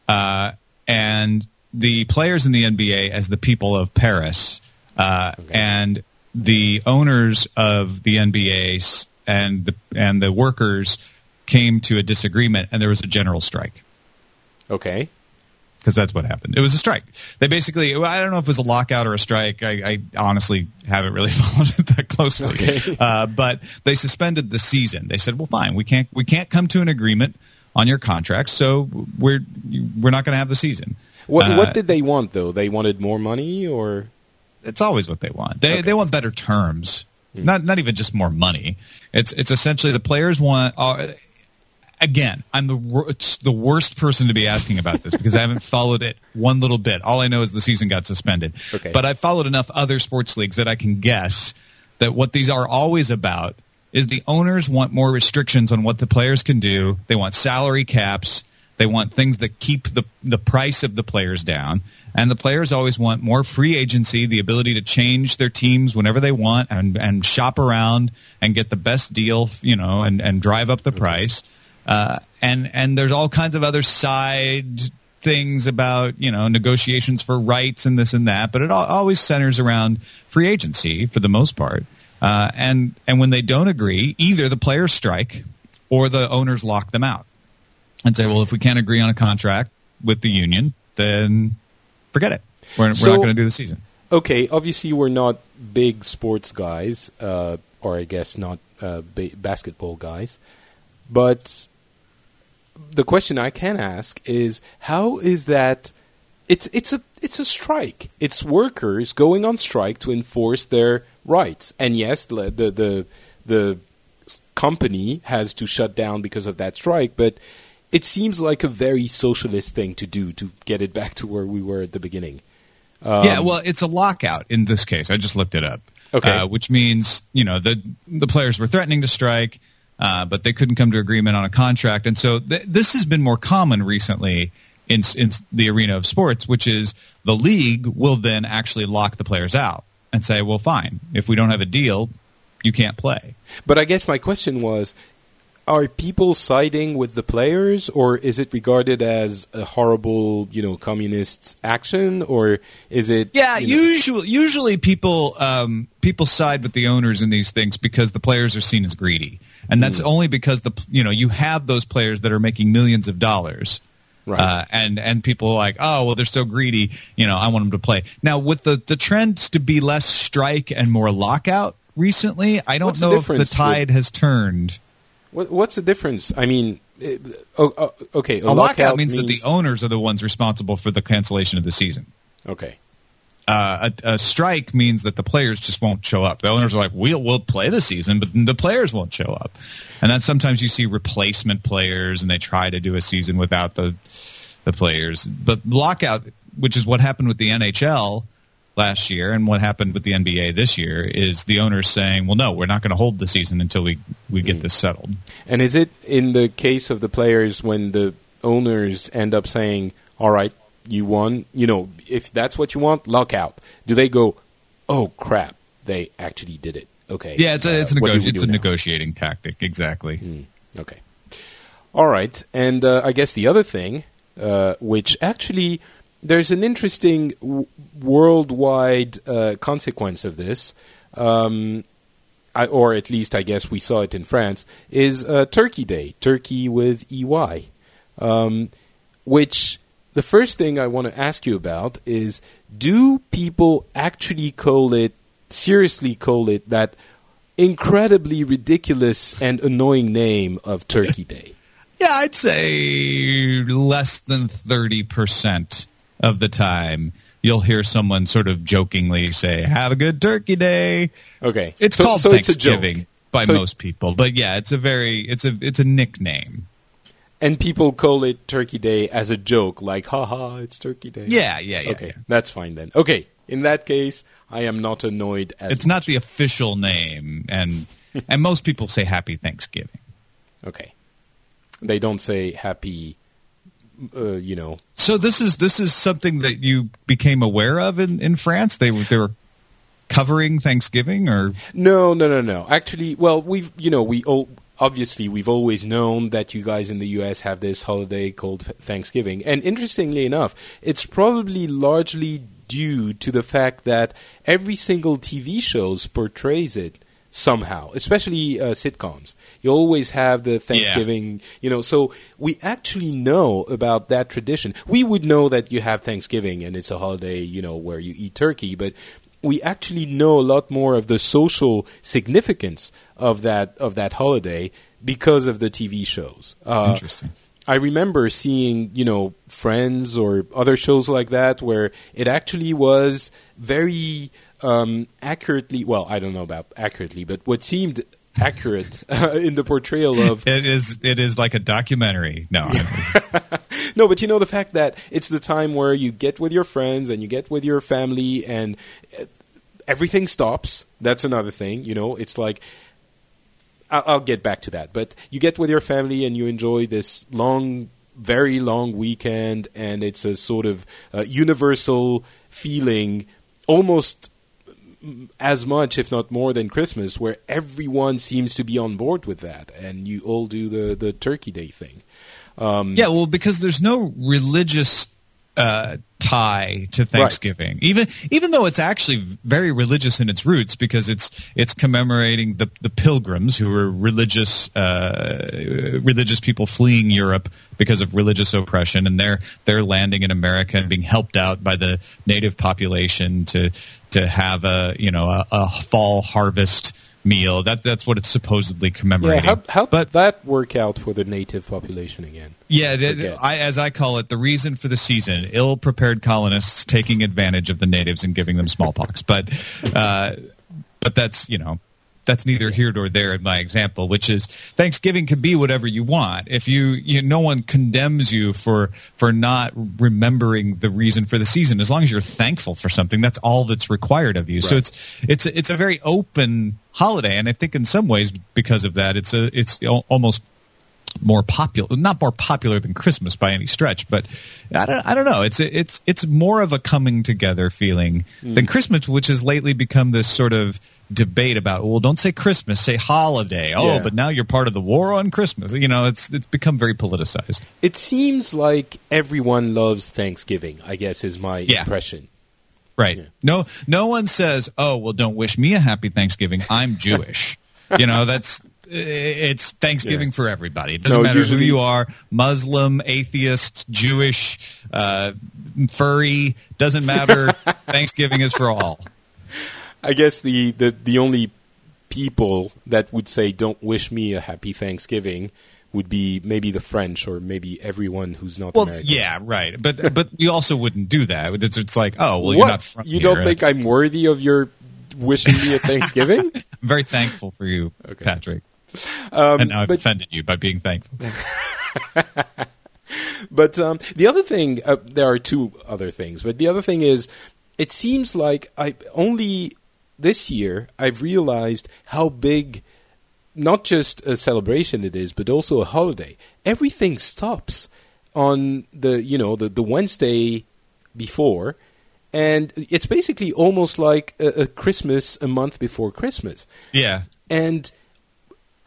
uh, and the players in the NBA as the people of Paris, uh, and the owners of the NBA and the and the workers came to a disagreement, and there was a general strike Okay. because that's what happened. It was a strike. They basically, I don't know if it was a lockout or a strike. I, I honestly haven't really *laughs* followed it that closely. Okay. Uh, but they suspended the season. They said, "Well, fine, we can't we can't come to an agreement on your contract, so we're we're not going to have the season." What Uh, what did they want though? They wanted more money or it's always what they want. They Okay. Hmm. they want better terms, not not even just more money. It's it's essentially the players want. Uh, again, I'm the it's the worst person to be asking about this because I haven't *laughs* followed it one little bit. All I know is the season got suspended. Okay. But I've followed enough other sports leagues that I can guess that what these are always about is the owners want more restrictions on what the players can do. They want salary caps. They want things that keep the the price of the players down. And the players always want more free agency, the ability to change their teams whenever they want and, and shop around and get the best deal, you know, and, and drive up the price. Uh, and and there's all kinds of other side things about you know negotiations for rights and this and that, but it al- always centers around free agency for the most part. Uh, and and when they don't agree, either the players strike or the owners lock them out and say, well, if we can't agree on a contract with the union, then forget it. We're, So- we're not going to do the season. okay? Obviously, we're not big sports guys, uh, or I guess not uh, ba- basketball guys. But the question I can ask is, how is that? It's it's a it's a strike. It's workers going on strike to enforce their rights. And yes, the the the, the company has to shut down because of that strike, but it seems like a very socialist thing to do to get it back to where we were at the beginning. Um, yeah, well, it's a lockout in this case. I just looked it up. Okay. Uh, which means you know the the players were threatening to strike, uh, but they couldn't come to agreement on a contract, and so th- this has been more common recently in in the arena of sports, which is the league will then actually lock the players out and say, well, fine, if we don't have a deal, you can't play. But I guess my question was are people siding with the players or is it regarded as a horrible, you know, communist action or is it Yeah, you know- usually usually people um, people side with the owners in these things because the players are seen as greedy, and that's only because the you know you have those players that are making millions of dollars. Right. Uh, and and people are like, oh well, they're so greedy. You know, I want them to play. Now, with the the trends to be less strike and more lockout recently, I don't What's the know if the difference with- tide has turned. What, what's the difference? I mean, it, oh, oh, okay, a, A lockout means, means that the owners are the ones responsible for the cancellation of the season. Okay. uh, a, a strike means that the players just won't show up. The owners are like, "We'll we'll play the season, but the players won't show up." And then sometimes you see replacement players, and they try to do a season without the the players. But lockout, which is what happened with the NHL last year, and what happened with the NBA this year, is the owners saying, "Well, no, we're not going to hold the season until we we get this settled." And is it in the case of the players when the owners end up saying, "All right, you won. You know, if that's what you want, lock out. Do they go? Oh crap! They actually did it. Okay. Yeah, it's a it's a, Uh, do it's a negotiating tactic. Exactly. Hmm. Okay. All right, and uh, I guess the other thing, uh, which actually there's an interesting w- worldwide uh, consequence of this, um, I, or at least I guess we saw it in France, is uh, Turkey Day, Turkey with EY, um, which the first thing I want to ask you about is do people actually call it, seriously call it, that incredibly ridiculous and annoying name of Turkey Day? *laughs* Yeah, I'd say less than 30% of the time you'll hear someone sort of jokingly say, Have a good turkey day. Okay, It's So- called so it's. Thanksgiving by So- most people. But yeah, it's a very it's a it's a nickname. and people call it Turkey Day as a joke, like "haha, it's Turkey Day." Yeah, yeah, yeah. okay, yeah. that's fine then. Okay, in that case, I am not annoyed as It's not the official name and *laughs* and most people say happy Thanksgiving. okay. They don't say happy, uh, you know. So this is this is something that you became aware of in, in France. They were they were covering Thanksgiving or No, no, no, no. Actually, well, we've you know we all obviously we've always known that you guys in the U.S. have this holiday called Thanksgiving, and interestingly enough, it's probably largely due to the fact that every single TV shows portrays it somehow, especially uh, sitcoms. You always have the Thanksgiving, you know. So we actually know about that tradition. We would know that you have Thanksgiving and it's a holiday, you know, where you eat turkey, but we actually know a lot more of the social significance of that of that holiday because of the TV shows. Uh, Interesting. I remember seeing, you know, Friends or other shows like that where it actually was very um, accurately. Well, I don't know about accurately, but what seemed accurate *laughs* uh, in the portrayal of it is it is like a documentary. No, *laughs* no, but you know the fact that it's the time where you get with your friends and you get with your family and uh, everything stops. That's another thing. You know, it's like I'll, I'll get back to that, but you get with your family and you enjoy this long, very long weekend, and it's a sort of uh, universal feeling, almost as much, if not more, than Christmas, where everyone seems to be on board with that, and you all do the the Turkey Day thing. Um, Yeah, well, because there's no religious uh, tie to Thanksgiving, even even though it's actually very religious in its roots, because it's it's commemorating the the pilgrims who were religious uh, religious people fleeing Europe because of religious oppression, and they're they're landing in America and being helped out by the native population to to have a you know a, a fall harvest meal. That that's what it's supposedly Yeah, commemorating. how how but that work out for the native population again? yeah, I, as I call it, the reason for the season: ill-prepared colonists taking advantage of the natives and giving them smallpox. but, uh, but that's you know, that's neither here nor there in my example. Which is Thanksgiving can be whatever you want. If you, you, no one condemns you for for not remembering the reason for the season. As long as you're thankful for something, that's all that's required of you. So it's it's a, it's a very open holiday, and I think in some ways because of that, it's a it's almost more popular not more popular than christmas by any stretch but i don't i don't know it's it's it's more of a coming together feeling hmm. than christmas which has lately become this sort of debate about well don't say christmas say holiday oh Yeah. but now you're part of the war on christmas you know it's it's become very politicized It seems like everyone loves Thanksgiving. I guess is my Yeah. impression. right Yeah. no no one says oh well don't wish me a happy thanksgiving i'm jewish *laughs* you know that's it's Thanksgiving Yeah. for everybody. It doesn't No, matter usually- who you are, Muslim, atheist, Jewish, uh, furry, doesn't matter. *laughs* Thanksgiving is for all. I guess the, the the only people that would say "Don't wish me a happy Thanksgiving" would be maybe the French or maybe everyone who's not Well, American. yeah, right. But but we also wouldn't do that. It's, it's like, oh, well, what? you're not you here. don't think I'm worthy of your wishing me a Thanksgiving? *laughs* I'm very thankful for you, Okay. Patrick. Um, and now I've but- offended you by being thankful. *laughs* But um, the other thing, uh, there are two other things. But the other thing is, it seems like I only this year I've realized how big, not just a celebration it is, but also a holiday. Everything stops on the you know the the Wednesday before, and it's basically almost like a, a Christmas a month before Christmas. Yeah. And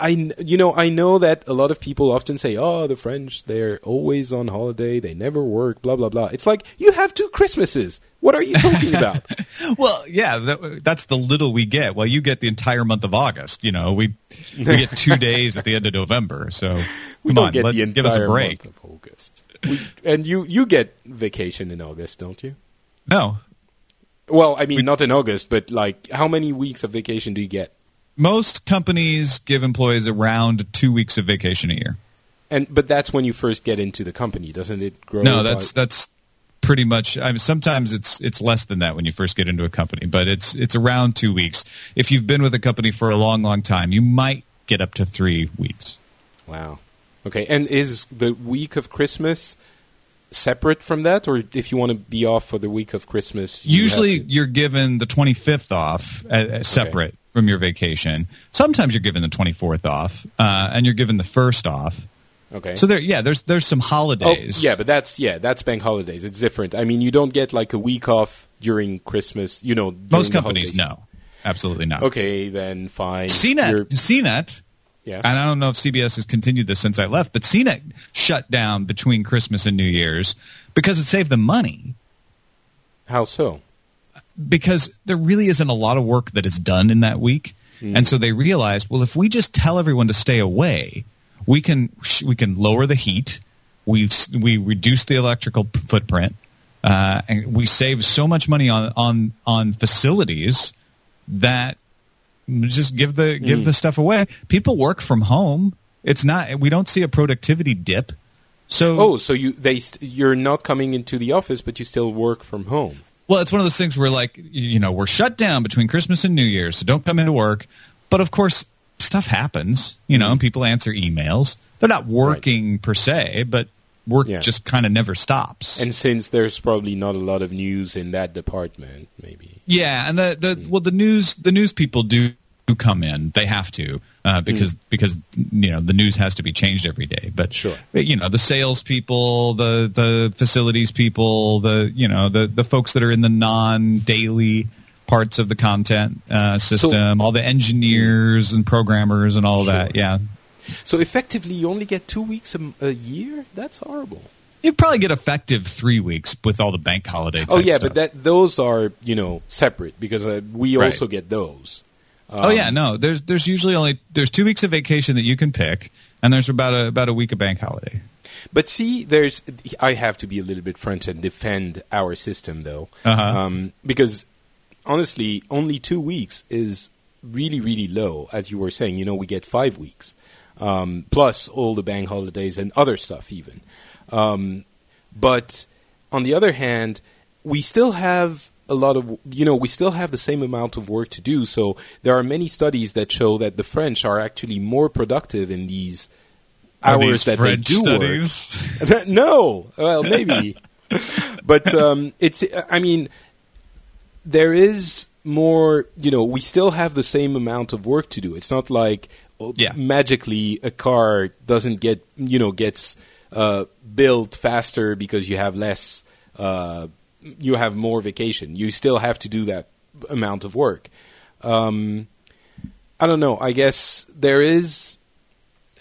I, you know, I know that a lot of people often say, "Oh, the French, they're always on holiday. They never work." Blah blah blah. It's like you have two Christmases. What are you talking about? *laughs* Well, yeah, that, that's the little we get. Well, you get the entire month of August. You know, we we get two *laughs* days at the end of November. So we come don't on, get let- the give us a break. month of August. We, and you, you get vacation in August, don't you? No, Well, I mean, not in August, but like, how many weeks of vacation do you get? Most companies give employees around two weeks of vacation a year. And but that's when you first get into the company, doesn't it? Grow No, that's that's pretty much. I mean, sometimes it's it's less than that when you first get into a company, but it's it's around two weeks. If you've been with a company for a long, long time, you might get up to three weeks. wow. Okay, and is the week of Christmas separate from that, or if you want to be off for the week of Christmas? you Usually, you're given the 25th off uh, uh, separate from your vacation. Sometimes you're given the 24th off, uh, and you're given the first off. okay. So there, yeah, there's there's some Oh, holidays. yeah, but that's yeah, that's bank holidays. It's different. I mean, you don't get like a week off during Christmas. You know, most companies no, absolutely not. Okay, then fine. CNET, You're- CNET, yeah. and I don't know if CBS has continued this since I left, but CNET shut down between Christmas and New Year's because it saved them money. How so? Because there really isn't a lot of work that is done in that week, and so they realized, well, if we just tell everyone to stay away, we can we can lower the heat, we we reduce the electrical p- footprint, uh, and we save so much money on on on facilities that just give the give mm. the stuff away. People work from home. It's not we don't see a productivity dip. So Oh, so you they st- you're not coming into the office, but you still work from home. well, it's one of those things where like you know we're shut down between Christmas and New Year's, so don't come into work. But of course, stuff happens. You know, mm. and people answer emails. They're not working per se, but work Yeah. just kind of never stops. And since there's probably not a lot of news in that department, maybe. Yeah, and the, the well the news the news people do come in. They have to uh, because because you know the news has to be changed every day. But Sure. you know the salespeople, the the facilities people, the you know the the folks that are in the non daily parts of the content uh, system, all the engineers and programmers and all Sure. that. Yeah, So effectively, you only get two weeks a year. That's horrible. you'd probably get effective three weeks with all the bank holiday. Oh yeah, stuff. but that those are you know separate because uh, we Right. also get those. oh yeah, no. There's there's usually only there's two weeks of vacation that you can pick, and there's about a about a week of bank holiday. But see, there's I have to be a little bit French and defend our system though, Uh-huh. um, because honestly, only two weeks is really really low. As you were saying, you know, we get five weeks um, plus all the bank holidays and other stuff even. Um, but on the other hand, we still have a lot of you know we still have the same amount of work to do. So there are many studies that show that the French are actually more productive in these Are hours these that French they do studies? *laughs* work. no, well maybe, *laughs* but um, it's. I mean, there is more. You know, we still have the same amount of work to do. It's not like Yeah. magically a car doesn't get you know gets uh, built faster because you have less. Uh, you have more vacation. You still have to do that amount of work. Um, I don't know. I guess there is.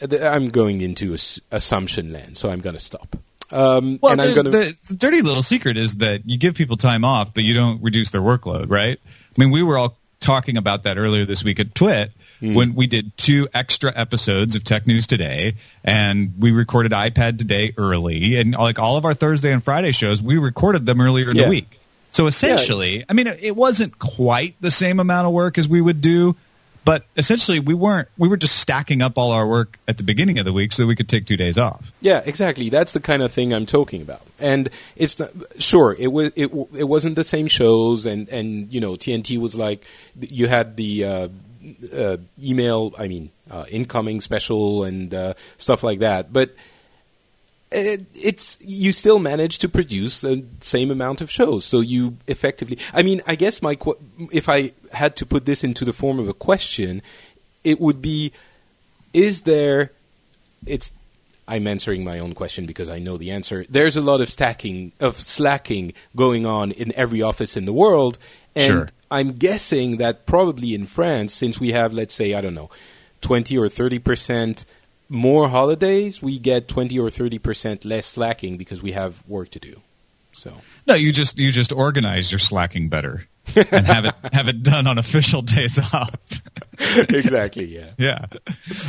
I'm going into assumption land, so I'm going to stop. Um, Well, going to. the dirty little secret is that you give people time off, but you don't reduce their workload, right? I mean, we were all talking about that earlier this week at TWiT Hmm. when we did two extra episodes of Tech News Today, and we recorded iPad Today early, and like all of our Thursday and Friday shows, we recorded them earlier in Yeah. the week. So essentially, I mean, it it wasn't quite the same amount of work as we would do. But essentially, we weren't. We were just stacking up all our work at the beginning of the week so that we could take two days off. Yeah, exactly. That's the kind of thing I'm talking about. And it's not, sure it was it it wasn't the same shows, and and you know TNT was like you had the uh, uh, email, I mean uh, incoming special and uh, stuff like that, but. It, it's you still manage to produce the same amount of shows, so you effectively. I mean, I guess my qu- if I had to put this into the form of a question, it would be: Is there it's I'm answering my own question because I know the answer. There's a lot of stacking of slacking going on in every office in the world, and Sure. I'm guessing that probably in France, since we have, let's say, I don't know, 20 or 30 percent more holidays, we get 20 or 30 percent less slacking because we have work to do. So No, you just you just organize your slacking better and have it have it done on official days *laughs* off. exactly, yeah. yeah,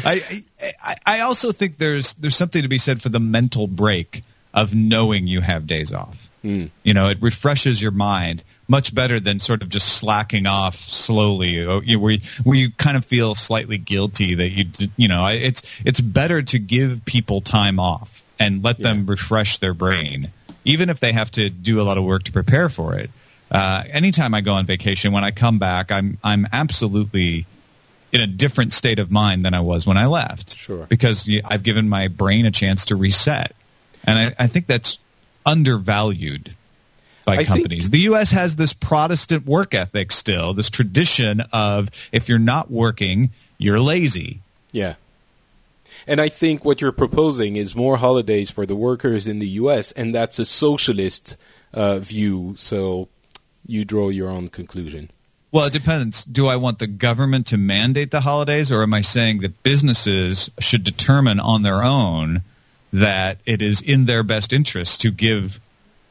I, I I also think there's there's something to be said for the mental break of knowing you have days off. Hmm. You know, it refreshes your mind much better than sort of just slacking off slowly, you- where you, where you kind of feel slightly guilty that you you know it's it's better to give people time off and let them refresh their brain, even if they have to do a lot of work to prepare for it. Uh, anytime I go on vacation, when I come back, I'm I'm absolutely in a different state of mind than I was when I left. Sure. Because I've given my brain a chance to reset. And I, I think that's undervalued by I think- companies. the U.S. has this Protestant work ethic still, this tradition of if you're not working, you're lazy. Yeah. And I think what you're proposing is more holidays for the workers in the U.S., and that's a socialist uh, view. So you draw your own conclusion. Well, it depends. Do I want the government to mandate the holidays, or am I saying that businesses should determine on their own that it is in their best interest to give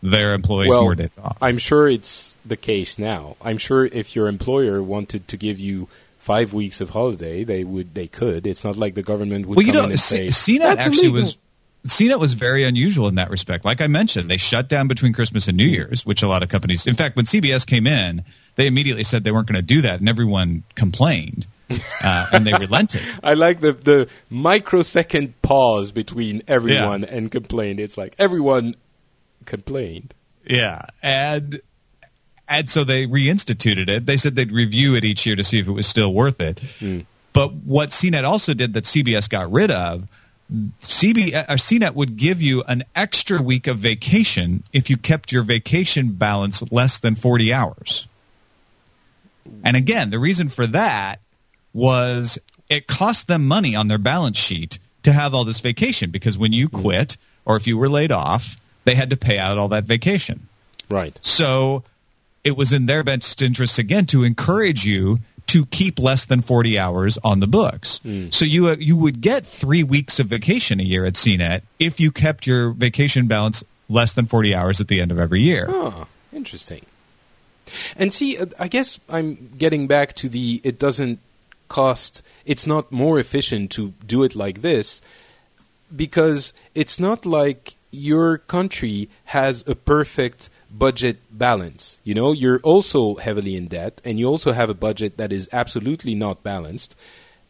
their employees well, more days off? I'm sure it's the case now. I'm sure if your employer wanted to give you five weeks of holiday, they would. They could. It's not like the government would well, you come know, in and C- CNET "That's actually illegal." was CNET was very unusual in that respect. Like I mentioned, they shut down between Christmas and New Year's, which a lot of companies. In fact, when CBS came in, they immediately said they weren't going to do that, and everyone complained, *laughs* uh, and they relented. I like the the microsecond pause between everyone and complained. It's like everyone complained. Yeah, and and so they reinstituted it. They said they'd review it each year to see if it was still worth it. But what CNET also did that CBS got rid of, CB, uh, CNET would give you an extra week of vacation if you kept your vacation balance less than 40 hours. And again, the reason for that was it cost them money on their balance sheet to have all this vacation because when you quit or if you were laid off, they had to pay out all that vacation. Right. So it was in their best interest again to encourage you to keep less than 40 hours on the books. So you uh, you would get 3 weeks of vacation a year at CNET if you kept your vacation balance less than 40 hours at the end of every year. Oh, interesting. And see, uh, I guess I'm getting back to the it doesn't cost, it's not more efficient to do it like this because it's not like your country has a perfect budget balance. You know, you're also heavily in debt and you also have a budget that is absolutely not balanced.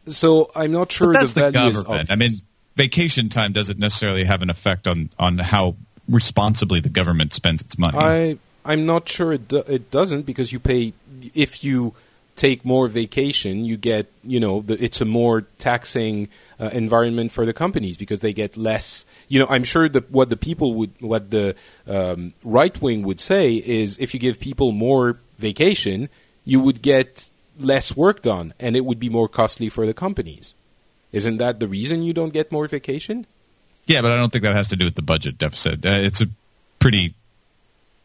So I'm not sure But that's the the, government. I mean, vacation time doesn't necessarily have an effect on on how responsibly the government spends its money. I I'm not sure it do, it doesn't because you pay if you take more vacation, you get you know the, it's a more taxing uh, environment for the companies because they get less. You know, I'm sure that what the people would what the um, right wing would say is if you give people more vacation, you would get less work done and it would be more costly for the companies. Isn't that the reason you don't get more vacation? Yeah, but I don't think that has to do with the budget deficit. Uh, it's a pretty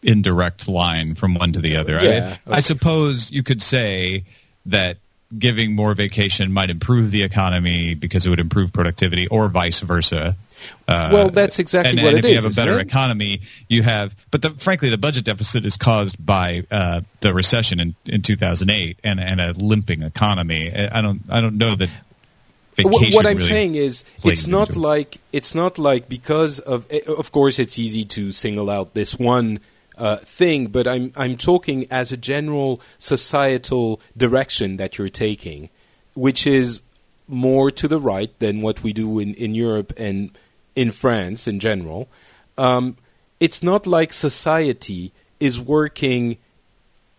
indirect line from one to the other. I, mean, Yeah, I suppose you could say that giving more vacation might improve the economy because it would improve productivity, or vice versa. Uh, Well, that's exactly and, what and it if you have a better economy, you have. But the, frankly, the budget deficit is caused by uh, the recession in, in 2008 and, and a limping economy. I don't. I don't know that. Wh- what I'm really saying is it's not like it's not like because of eh, of course it's easy to single out this one uh, thing but I'm I'm talking as a general societal direction that you're taking which is more to the right than what we do in, in Europe and in France in general um, it's not like society is working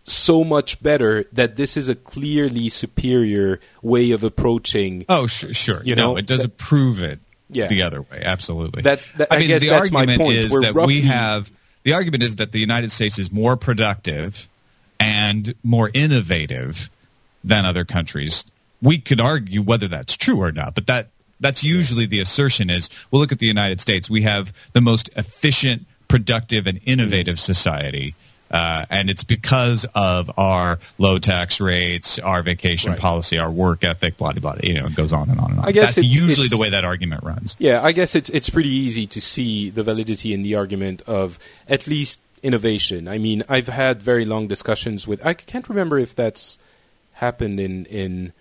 so much better that this is a clearly superior way of approaching Oh, sure, sure. You no, know, it doesn't that- prove it Yeah. the other way. Absolutely. That's- that- I I mean, guess the that's my argument point. is We're that roughly- we have the argument is that the United States is more productive and more innovative than other countries. We could argue whether that's true or not, but that That's usually the assertion is, well, look at the United States. We have the most efficient, productive, and innovative society. Uh, and it's because of our low tax rates, our vacation right. policy, our work ethic, blah blah blah. You know, it goes on and on and on. I guess that's it, usually the way that argument runs. Yeah, I guess it's it's pretty easy to see the validity in the argument of at least innovation. I mean, I've had very long discussions with. I can't remember if that's happened in in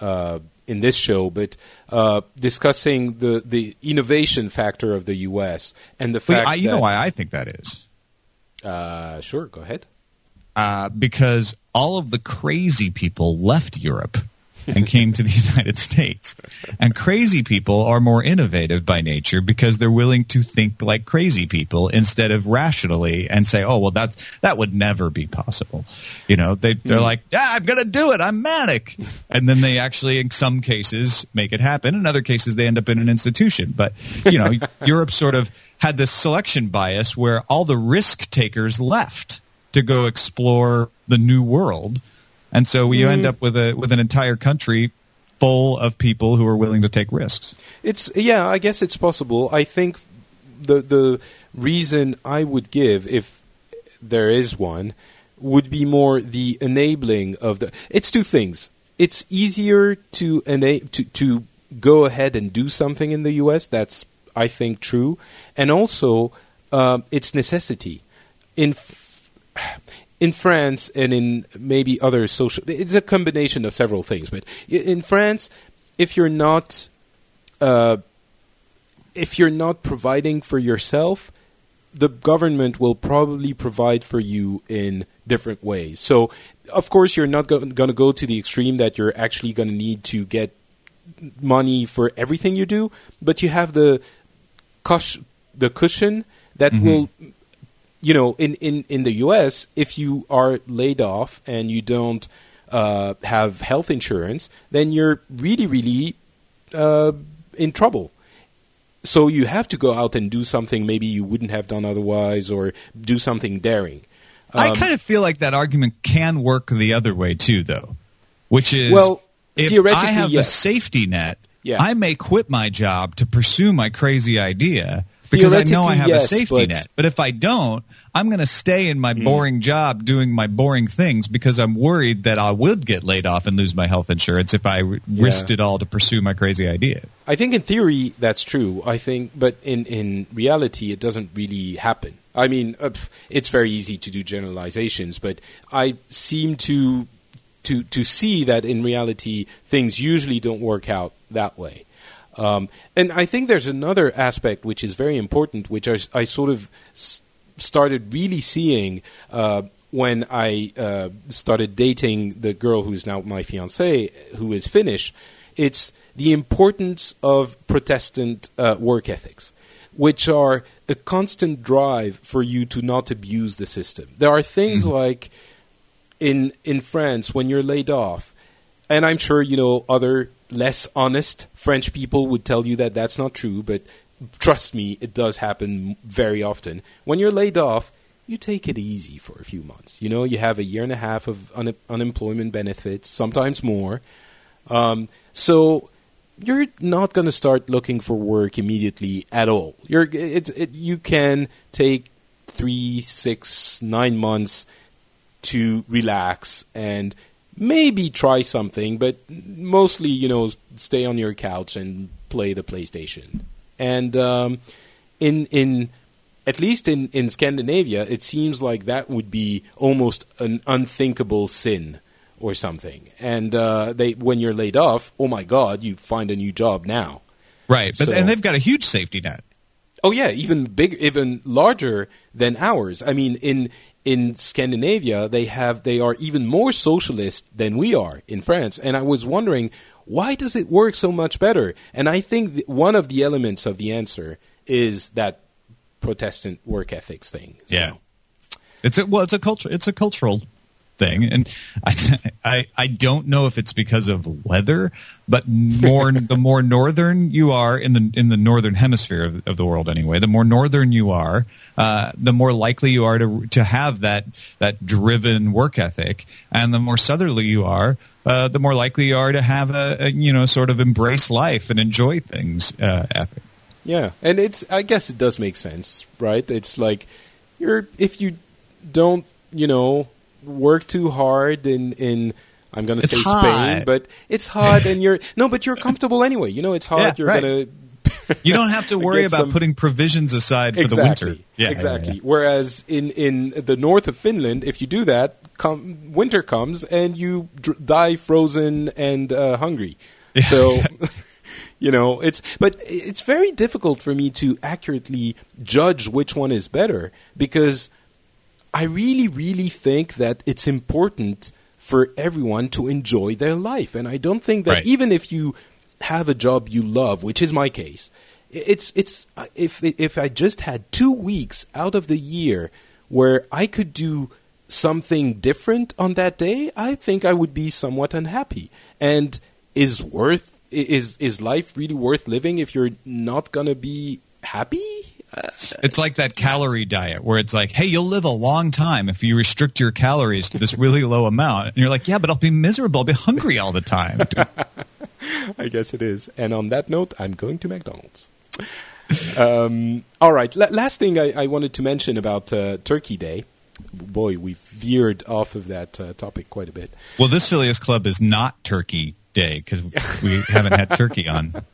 uh, in this show, but uh, discussing the the innovation factor of the U.S. and the fact. I, you know why I think that is uh, sure, go ahead. Uh, because all of the crazy people left Europe and came to the *laughs* United States. And crazy people are more innovative by nature because they're willing to think like crazy people instead of rationally and say, "Oh, well, that's that would never be possible." You know, they they're mm. like, "Yeah, I'm going to do it. I'm manic," and then they actually, in some cases, make it happen. In other cases, they end up in an institution. But you know, *laughs* Europe sort of had this selection bias where all the risk takers left to go explore the new world and so you mm. end up with a with an entire country full of people who are willing to take risks. It's yeah, I guess it's possible. I think the the reason I would give if there is one would be more the enabling of the it's two things. It's easier to ena- to to go ahead and do something in the US that's I think true and also um, it's necessity. In in France and in maybe other social, it's a combination of several things. But in France, if you're not, uh, if you're not providing for yourself, the government will probably provide for you in different ways. So, of course, you're not going to go to the extreme that you're actually going to need to get money for everything you do, but you have the cush- the cushion that mm-hmm. will you know, in, in, in the U.S., if you are laid off and you don't uh, have health insurance, then you're really, really uh, in trouble. So you have to go out and do something maybe you wouldn't have done otherwise, or do something daring. Um, I kind of feel like that argument can work the other way too, though, which is well, if I have yes. the safety net, yeah. I may quit my job to pursue my crazy idea because I know I have yes, a safety but net. But if I don't, I'm going to stay in my mm. boring job doing my boring things because I'm worried that I would get laid off and lose my health insurance if I yeah. risked it all to pursue my crazy idea. I think in theory that's true. I think, but in in reality, it doesn't really happen. I mean, uh, it's very easy to do generalizations, but I seem to to to see that in reality things usually don't work out that way. Um, and I think there's another aspect which is very important, which I, I sort of s- started really seeing uh, when I uh, started dating the girl who's now my fiance, who is Finnish. It's the importance of Protestant uh, work ethics, which are a constant drive for you to not abuse the system. There are things mm-hmm. like in in France when you're laid off, and I'm sure you know other less honest French people would tell you that that's not true, but trust me, it does happen very often. When you're laid off, you take it easy for a few months. You know, you have a year and a half of un- unemployment benefits, sometimes more. Um, so you're not going to start looking for work immediately at all. You're, it, it, you can take three, six, nine months to relax and maybe try something, but mostly, you know, stay on your couch and play the PlayStation. And um, in in at least in, in Scandinavia, it seems like that would be almost an unthinkable sin or something. And uh, they when you're laid off, oh my God, you find a new job now. Right, but so, and they've got a huge safety net. Oh yeah, even big, even larger than ours. I mean, in in Scandinavia, they have they are even more socialist than we are in France. And I was wondering why does it work so much better? And I think one of the elements of the answer is that Protestant work ethics thing. So. Yeah, it's a well, it's a culture, it's a cultural thing. And I, *laughs* I, I don't know if it's because of weather, but more *laughs* the more northern you are in the in the northern hemisphere of, of the world, anyway, the more northern you are, uh, the more likely you are to to have that that driven work ethic, and the more southerly you are. Uh, the more likely you are to have a, a, you know sort of embrace life and enjoy things uh, ethic. Yeah, and it's I guess it does make sense, right? It's like you're if you don't you know work too hard in in I'm going to say hot. Spain, but it's hot and you're *laughs* no, but you're comfortable anyway. You know, it's hot. Yeah, you're right. going *laughs* to. you don't have to worry about some- putting provisions aside for exactly, the winter. Yeah, exactly. yeah, Whereas in in the north of Finland, if you do that, come, winter comes and you dr- die frozen and uh, hungry. *laughs* Yeah, so. exactly. You know, it's but it's very difficult for me to accurately judge which one is better because I really, really think that it's important for everyone to enjoy their life. And I don't think that Right. even if you have a job you love, which is my case, it's it's if if I just had two weeks out of the year where I could do something different on that day, I think I would be somewhat unhappy. And is worth is is life really worth living if you're not gonna be happy? It's like that calorie diet where it's like, hey, you'll live a long time if you restrict your calories to this really low amount. And you're like, yeah, but I'll be miserable. I'll be hungry all the time. *laughs* I guess it is. And on that note, I'm going to McDonald's. um, all right. La- last thing I-, I wanted to mention about uh, Turkey Day. Boy, we veered off of that uh, topic quite a bit. well, this Phileas Club is not Turkey Day because we haven't had turkey on.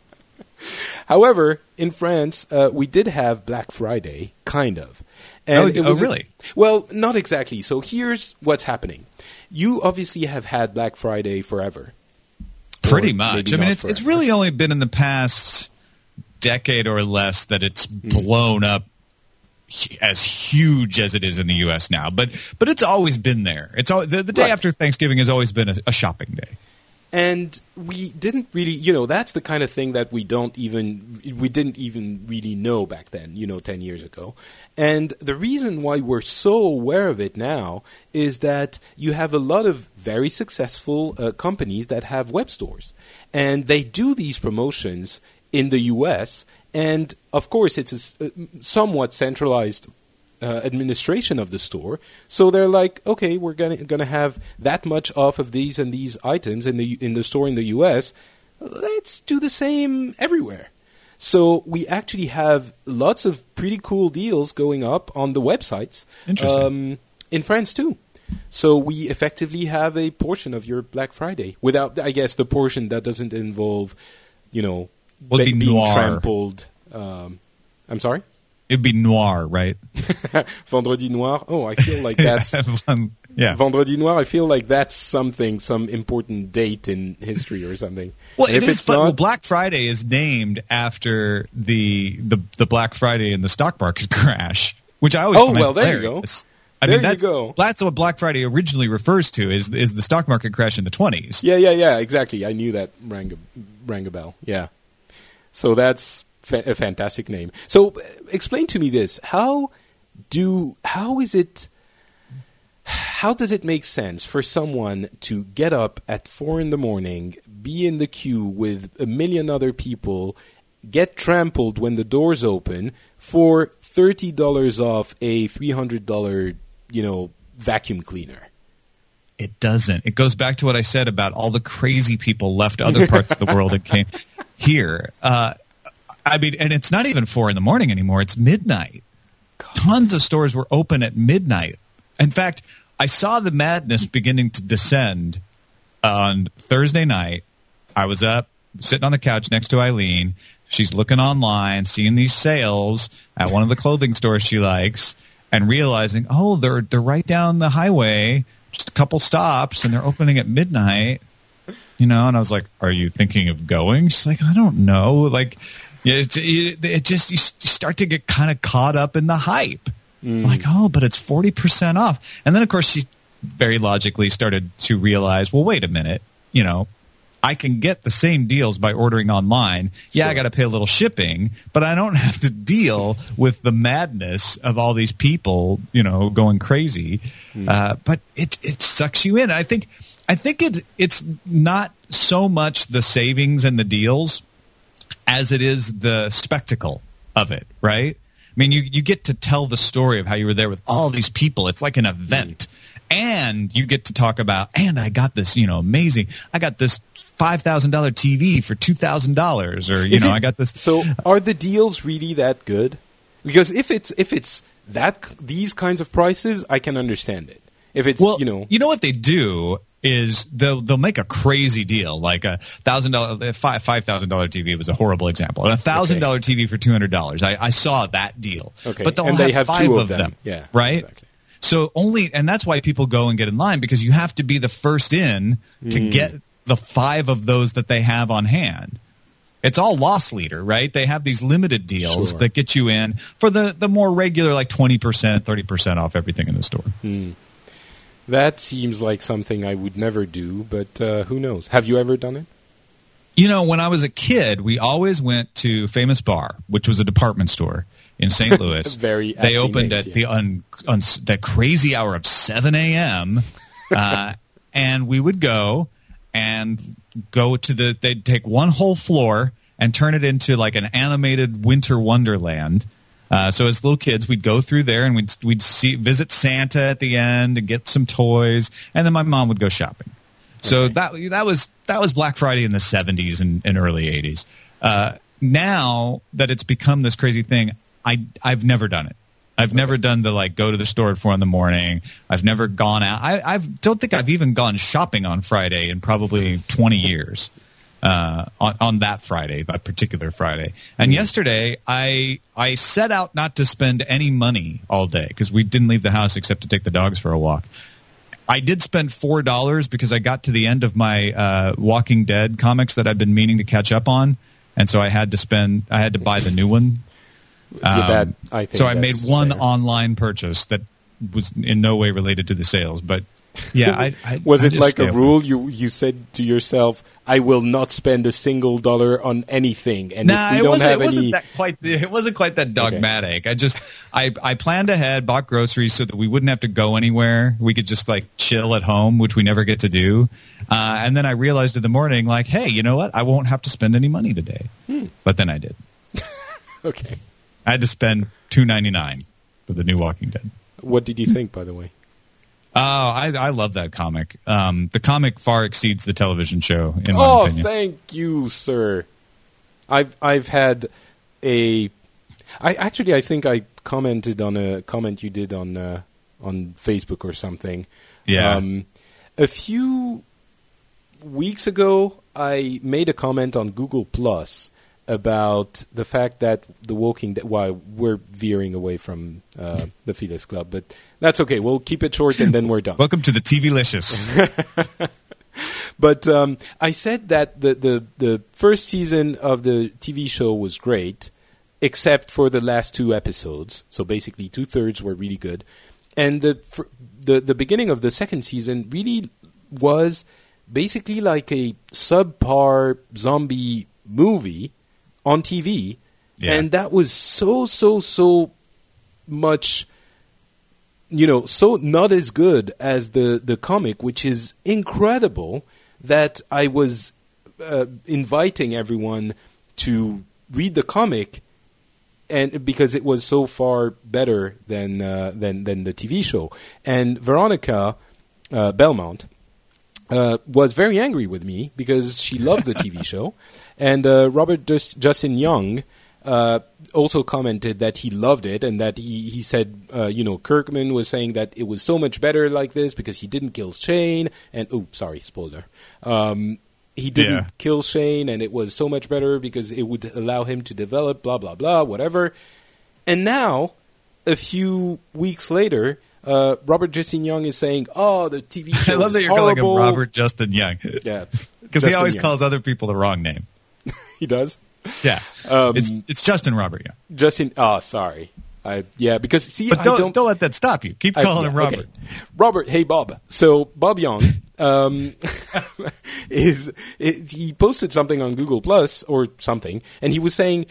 However, in France, uh, we did have Black Friday, kind of. Oh, it oh, was- really? Well, not exactly. So here's what's happening. You obviously have had Black Friday forever. Pretty much. I mean, it's, it's really only been in the past decade or less that it's Hmm. blown up as huge as it is in the U.S. now. But but it's always been there. It's all, the, the day Right. after Thanksgiving has always been a, a shopping day. And we didn't really you know that's the kind of thing that we don't even we didn't even really know back then you know 10 years ago. And the reason why we're so aware of it now is that you have a lot of very successful uh, companies that have web stores. And they do these promotions in the US and of course it's a uh, somewhat centralized uh, administration of the store. So they're like, okay, we're gonna gonna have that much off of these and these items in the in the store in the U.S. Let's do the same everywhere. So we actually have lots of pretty cool deals going up on the websites. Interesting. Um, in France too. So we effectively have a portion of your Black Friday without, I guess, the portion that doesn't involve, you know, be being noir. trampled. Um, I'm sorry. It'd be noir, right? *laughs* Vendredi Noir. Oh, I feel like that's *laughs* yeah. Vendredi Noir. I feel like that's something, some important date in history or something. Well, And it if is it's fun. not, Well, Black Friday is named after the the, the Black Friday in the stock market *laughs* crash, which I always Oh, well, there you go. I There mean, you that's, go. that's what Black Friday originally refers to is is the stock market crash in the twenties. yeah, yeah, yeah, exactly. I knew that rang a, rang a bell. Yeah. So that's fa- a fantastic name. So uh, explain to me this: how do how is it? How does it make sense for someone to get up at four in the morning, be in the queue with a million other people, get trampled when the doors open for thirty dollars off a three hundred dollar, you know, vacuum cleaner? It doesn't. It goes back to what I said about all the crazy people left other parts of the world and came *laughs* here. Uh, I mean, and it's not even four in the morning anymore. It's midnight. Tons of stores were open at midnight. In fact, I saw the madness beginning to descend on Thursday night. I was up sitting on the couch next to Eileen. She's looking online, seeing these sales at one of the clothing stores she likes, and realizing, oh, they're they're right down the highway, just a couple stops, and they're opening at midnight. You know, and I was like, "Are you thinking of going?" She's like, "I don't know." Like, it, it, it just you start to get kind of caught up in the hype. Like, oh, but it's forty percent off, and then of course she very logically started to realize, well, wait a minute, you know, I can get the same deals by ordering online. Yeah, I got to pay a little shipping, but I don't *laughs* have to deal with the madness of all these people, you know, going crazy. Uh, but it it sucks you in. I think I think it it's not so much the savings and the deals as it is the spectacle of it, right? I mean, you you get to tell the story of how you were there with all these people. It's like an event. And you get to talk about, and I got this, you know, amazing. I got this five thousand dollar TV for two thousand dollars, or you Is know, it- I got this. So, are the deals really that good? Because if it's if it's that these kinds of prices, I can understand it. If it's well, you know, you know what they do is they'll they'll make a crazy deal, like a thousand dollar five five thousand dollar TV was a horrible example, a thousand dollar TV for two hundred dollars. I, I saw that deal. Okay, but they'll and have, they have five two of them. them. Yeah, right. exactly. So only, and that's why people go and get in line because you have to be the first in to Mm. get the five of those that they have on hand. It's all loss leader, right? They have these limited deals Sure. that get you in for the, the more regular, like 20%, 30% off everything in the store. That seems like something I would never do. But uh, who knows? Have you ever done it? You know, when I was a kid, we always went to Famous-Barr, which was a department store in *laughs* St. Louis. Very They opened at the yeah. un, un, the crazy hour of 7 a.m. *laughs* Uh, and we would go and go to the. They'd take one whole floor and turn it into like an animated winter wonderland. Uh, so as little kids, we'd go through there and we'd we'd see visit Santa at the end and get some toys, and then my mom would go shopping. So Okay. that that was that was Black Friday in the seventies and, and early eighties. Uh, now that it's become this crazy thing, I I've never done it. I've never done the like go to the store at four in the morning. I've never gone out. I I don't think I've even gone shopping on Friday in probably twenty years. Uh, on, on that Friday, that particular Friday, and yesterday I I set out not to spend any money all day because we didn't leave the house except to take the dogs for a walk. I did spend four dollars because I got to the end of my uh, Walking Dead comics that I've been meaning to catch up on, and so I had to spend. I had to buy the new one. Yeah, that, I think Um, so I made one fair. online purchase that was in no way related to the sales, but yeah, *laughs* I, I Was I it like a rule? You you said to yourself, "I will not spend a single dollar on anything," and Nah, if we it don't wasn't. It wasn't any, that quite. It wasn't quite that dogmatic. I just I I planned ahead, bought groceries so that we wouldn't have to go anywhere. We could just like chill at home, which we never get to do. Uh, and then I realized in the morning, like, hey, you know what? I won't have to spend any money today. Hmm. But then I did. *laughs* okay. I had to spend two ninety nine for the new Walking Dead. What did you think, by the way? Oh, I, I love that comic. Um, the comic far exceeds the television show, in my Oh, opinion. thank you, sir. I've I've had a. I actually I think I commented on a comment you did on uh, on Facebook or something. Yeah. Um, a few weeks ago, I made a comment on Google Plus about the fact that the Walking Dead. Why we're veering away from uh, the Phileas Club, but that's okay. We'll keep it short and then we're done. Welcome to the TV licious. *laughs* But um, I said that the, the, the first season of the TV show was great, except for the last two episodes. So basically, two thirds were really good, and the the the beginning of the second season really was basically like a subpar zombie movie on TV, Yeah. and that was so so so much you know, so not as good as the the comic, which is incredible. That I was uh, inviting everyone to read the comic, and because it was so far better than uh, than than the TV show. And Veronica uh, Belmont uh, was very angry with me because she loved the TV *laughs* show, and uh, Robert Just- Justin Young uh, also commented that he loved it and that he he said uh, you know Kirkman was saying that it was so much better like this because he didn't kill Shane and oh sorry spoiler um, he didn't Yeah. kill Shane and it was so much better because it would allow him to develop blah blah blah whatever and now a few weeks later. Uh, Robert Justin Young is saying, "Oh, the TV show *laughs* I love that you're calling him. Robert Justin Young. Yeah, *laughs* Because he always Young. calls other people the wrong name. He does. Yeah. Um, it's it's Justin Robert Yeah, Justin. Oh, sorry. I yeah, because see, But don't, don't. don't let that stop you. Keep I- calling yeah, him okay. Robert. Robert. Hey, Bob. So Bob Young um, *laughs* is it, he posted something on Google Plus or something, and he was saying,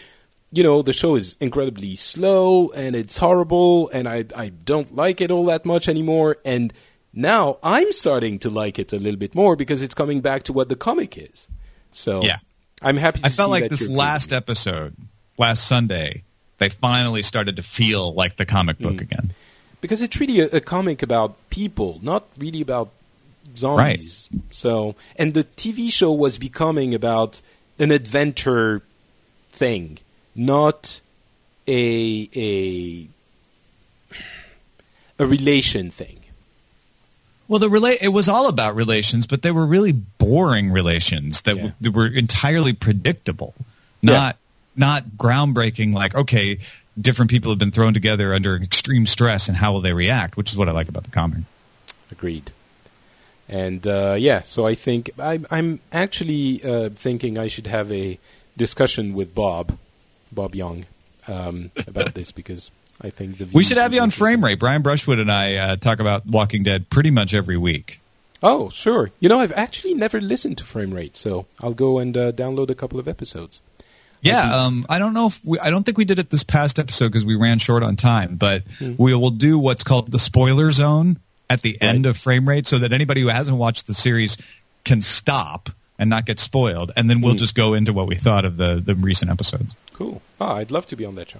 you know, the show is incredibly slow and it's horrible, and I I don't like it all that much anymore, and now I'm starting to like it a little bit more because it's coming back to what the comic is. So Yeah. I'm happy. To I felt like this last episode, last Sunday, they finally started to feel like the comic book Mm. again. because it's really a, a comic about people, not really about zombies. So, and the TV show was becoming about an adventure thing, not a a a relation thing. Well, the rela- it was all about relations, but they were really boring relations that, Yeah. w- that were entirely predictable, Yeah. not not groundbreaking. Like, okay, different people have been thrown together under extreme stress, and how will they react? Which is what I like about the comic. Agreed. And uh, yeah, so I think I, I'm actually uh, thinking I should have a discussion with Bob, Bob Young, um, about this because I think the We should have you on frame rate. Brian Brushwood and I uh, talk about Walking Dead pretty much every week. Oh, sure. You know, I've actually never listened to frame rate, so I'll go and uh, download a couple of episodes. Yeah, um, I don't know if we, I don't think we did it this past episode because we ran short on time, but Hmm. we will do what's called the spoiler zone at the end of frame rate, so that anybody who hasn't watched the series can stop and not get spoiled, and then we'll Hmm. just go into what we thought of the the recent episodes. Cool. Ah, I'd love to be on that show.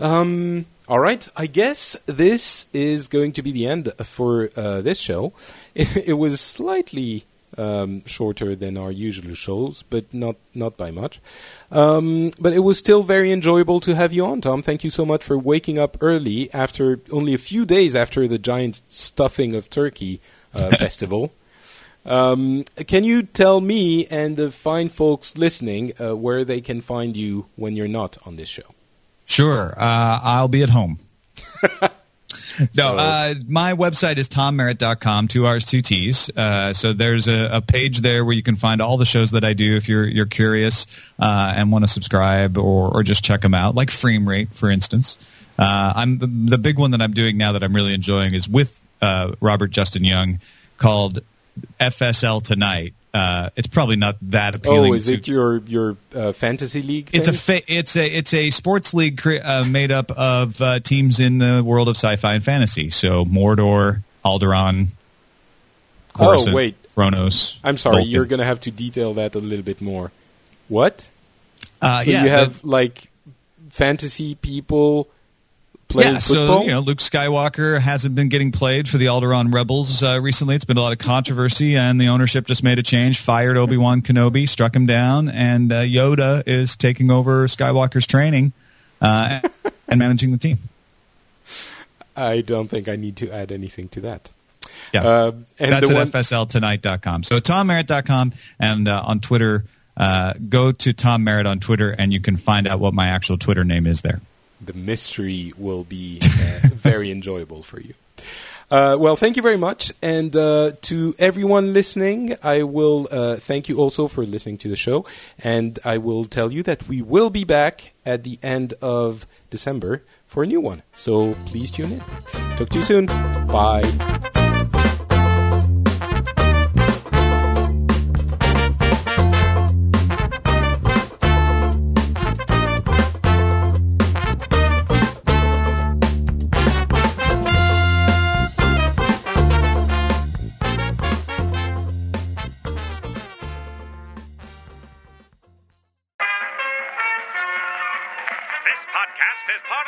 Um. All right. I guess this is going to be the end for uh, this show. It, *laughs* it was slightly um, shorter than our usual shows, but not not by much. Um, but it was still very enjoyable to have you on, Tom. Thank you so much for waking up early after only a few days after the giant stuffing of turkey uh, *laughs* festival. Um, can you tell me and the fine folks listening uh, where they can find you when you're not on this show? Sure, uh, I'll be at home. *laughs* no, uh, my website is tommerritt.com, two R's, two T's. Uh, so there's a, a page there where you can find all the shows that I do if you're you're curious uh, and want to subscribe or, or just check them out, like Frame Rate, for instance. Uh, I'm the, the big one that I'm doing now that I'm really enjoying is with uh, Robert Justin Young called FSL Tonight. Uh, it's probably not that appealing. Oh, is to- it your your uh, fantasy league? it's a fa- it's a it's a sports league cre- uh, made up of uh, teams in the world of sci-fi and fantasy. So Mordor, Alderaan, Coruscant, Oh, wait. Kronos. I'm sorry, Vulcan. you're going to have to detail that a little bit more. What? Uh, so yeah, you have the- like fantasy people yeah, football? so you know, Luke Skywalker hasn't been getting played for the Alderaan Rebels uh, recently. It's been a lot of controversy, and the ownership just made a change, fired Obi Wan Kenobi, struck him down, and uh, Yoda is taking over Skywalker's training uh, and managing the team. I don't think I need to add anything to that. Yeah. Uh, and That's the at one, FSLtonight.com. So tommerritt.com and uh, on Twitter, uh, go to Tom Merritt on Twitter and you can find out what my actual Twitter name is there. The mystery will be uh, *laughs* very enjoyable for you. Uh, well, thank you very much. And uh, to everyone listening, I will uh, thank you also for listening to the show. And I will tell you that we will be back at the end of December for a new one. So please tune in. Talk to you soon. Bye.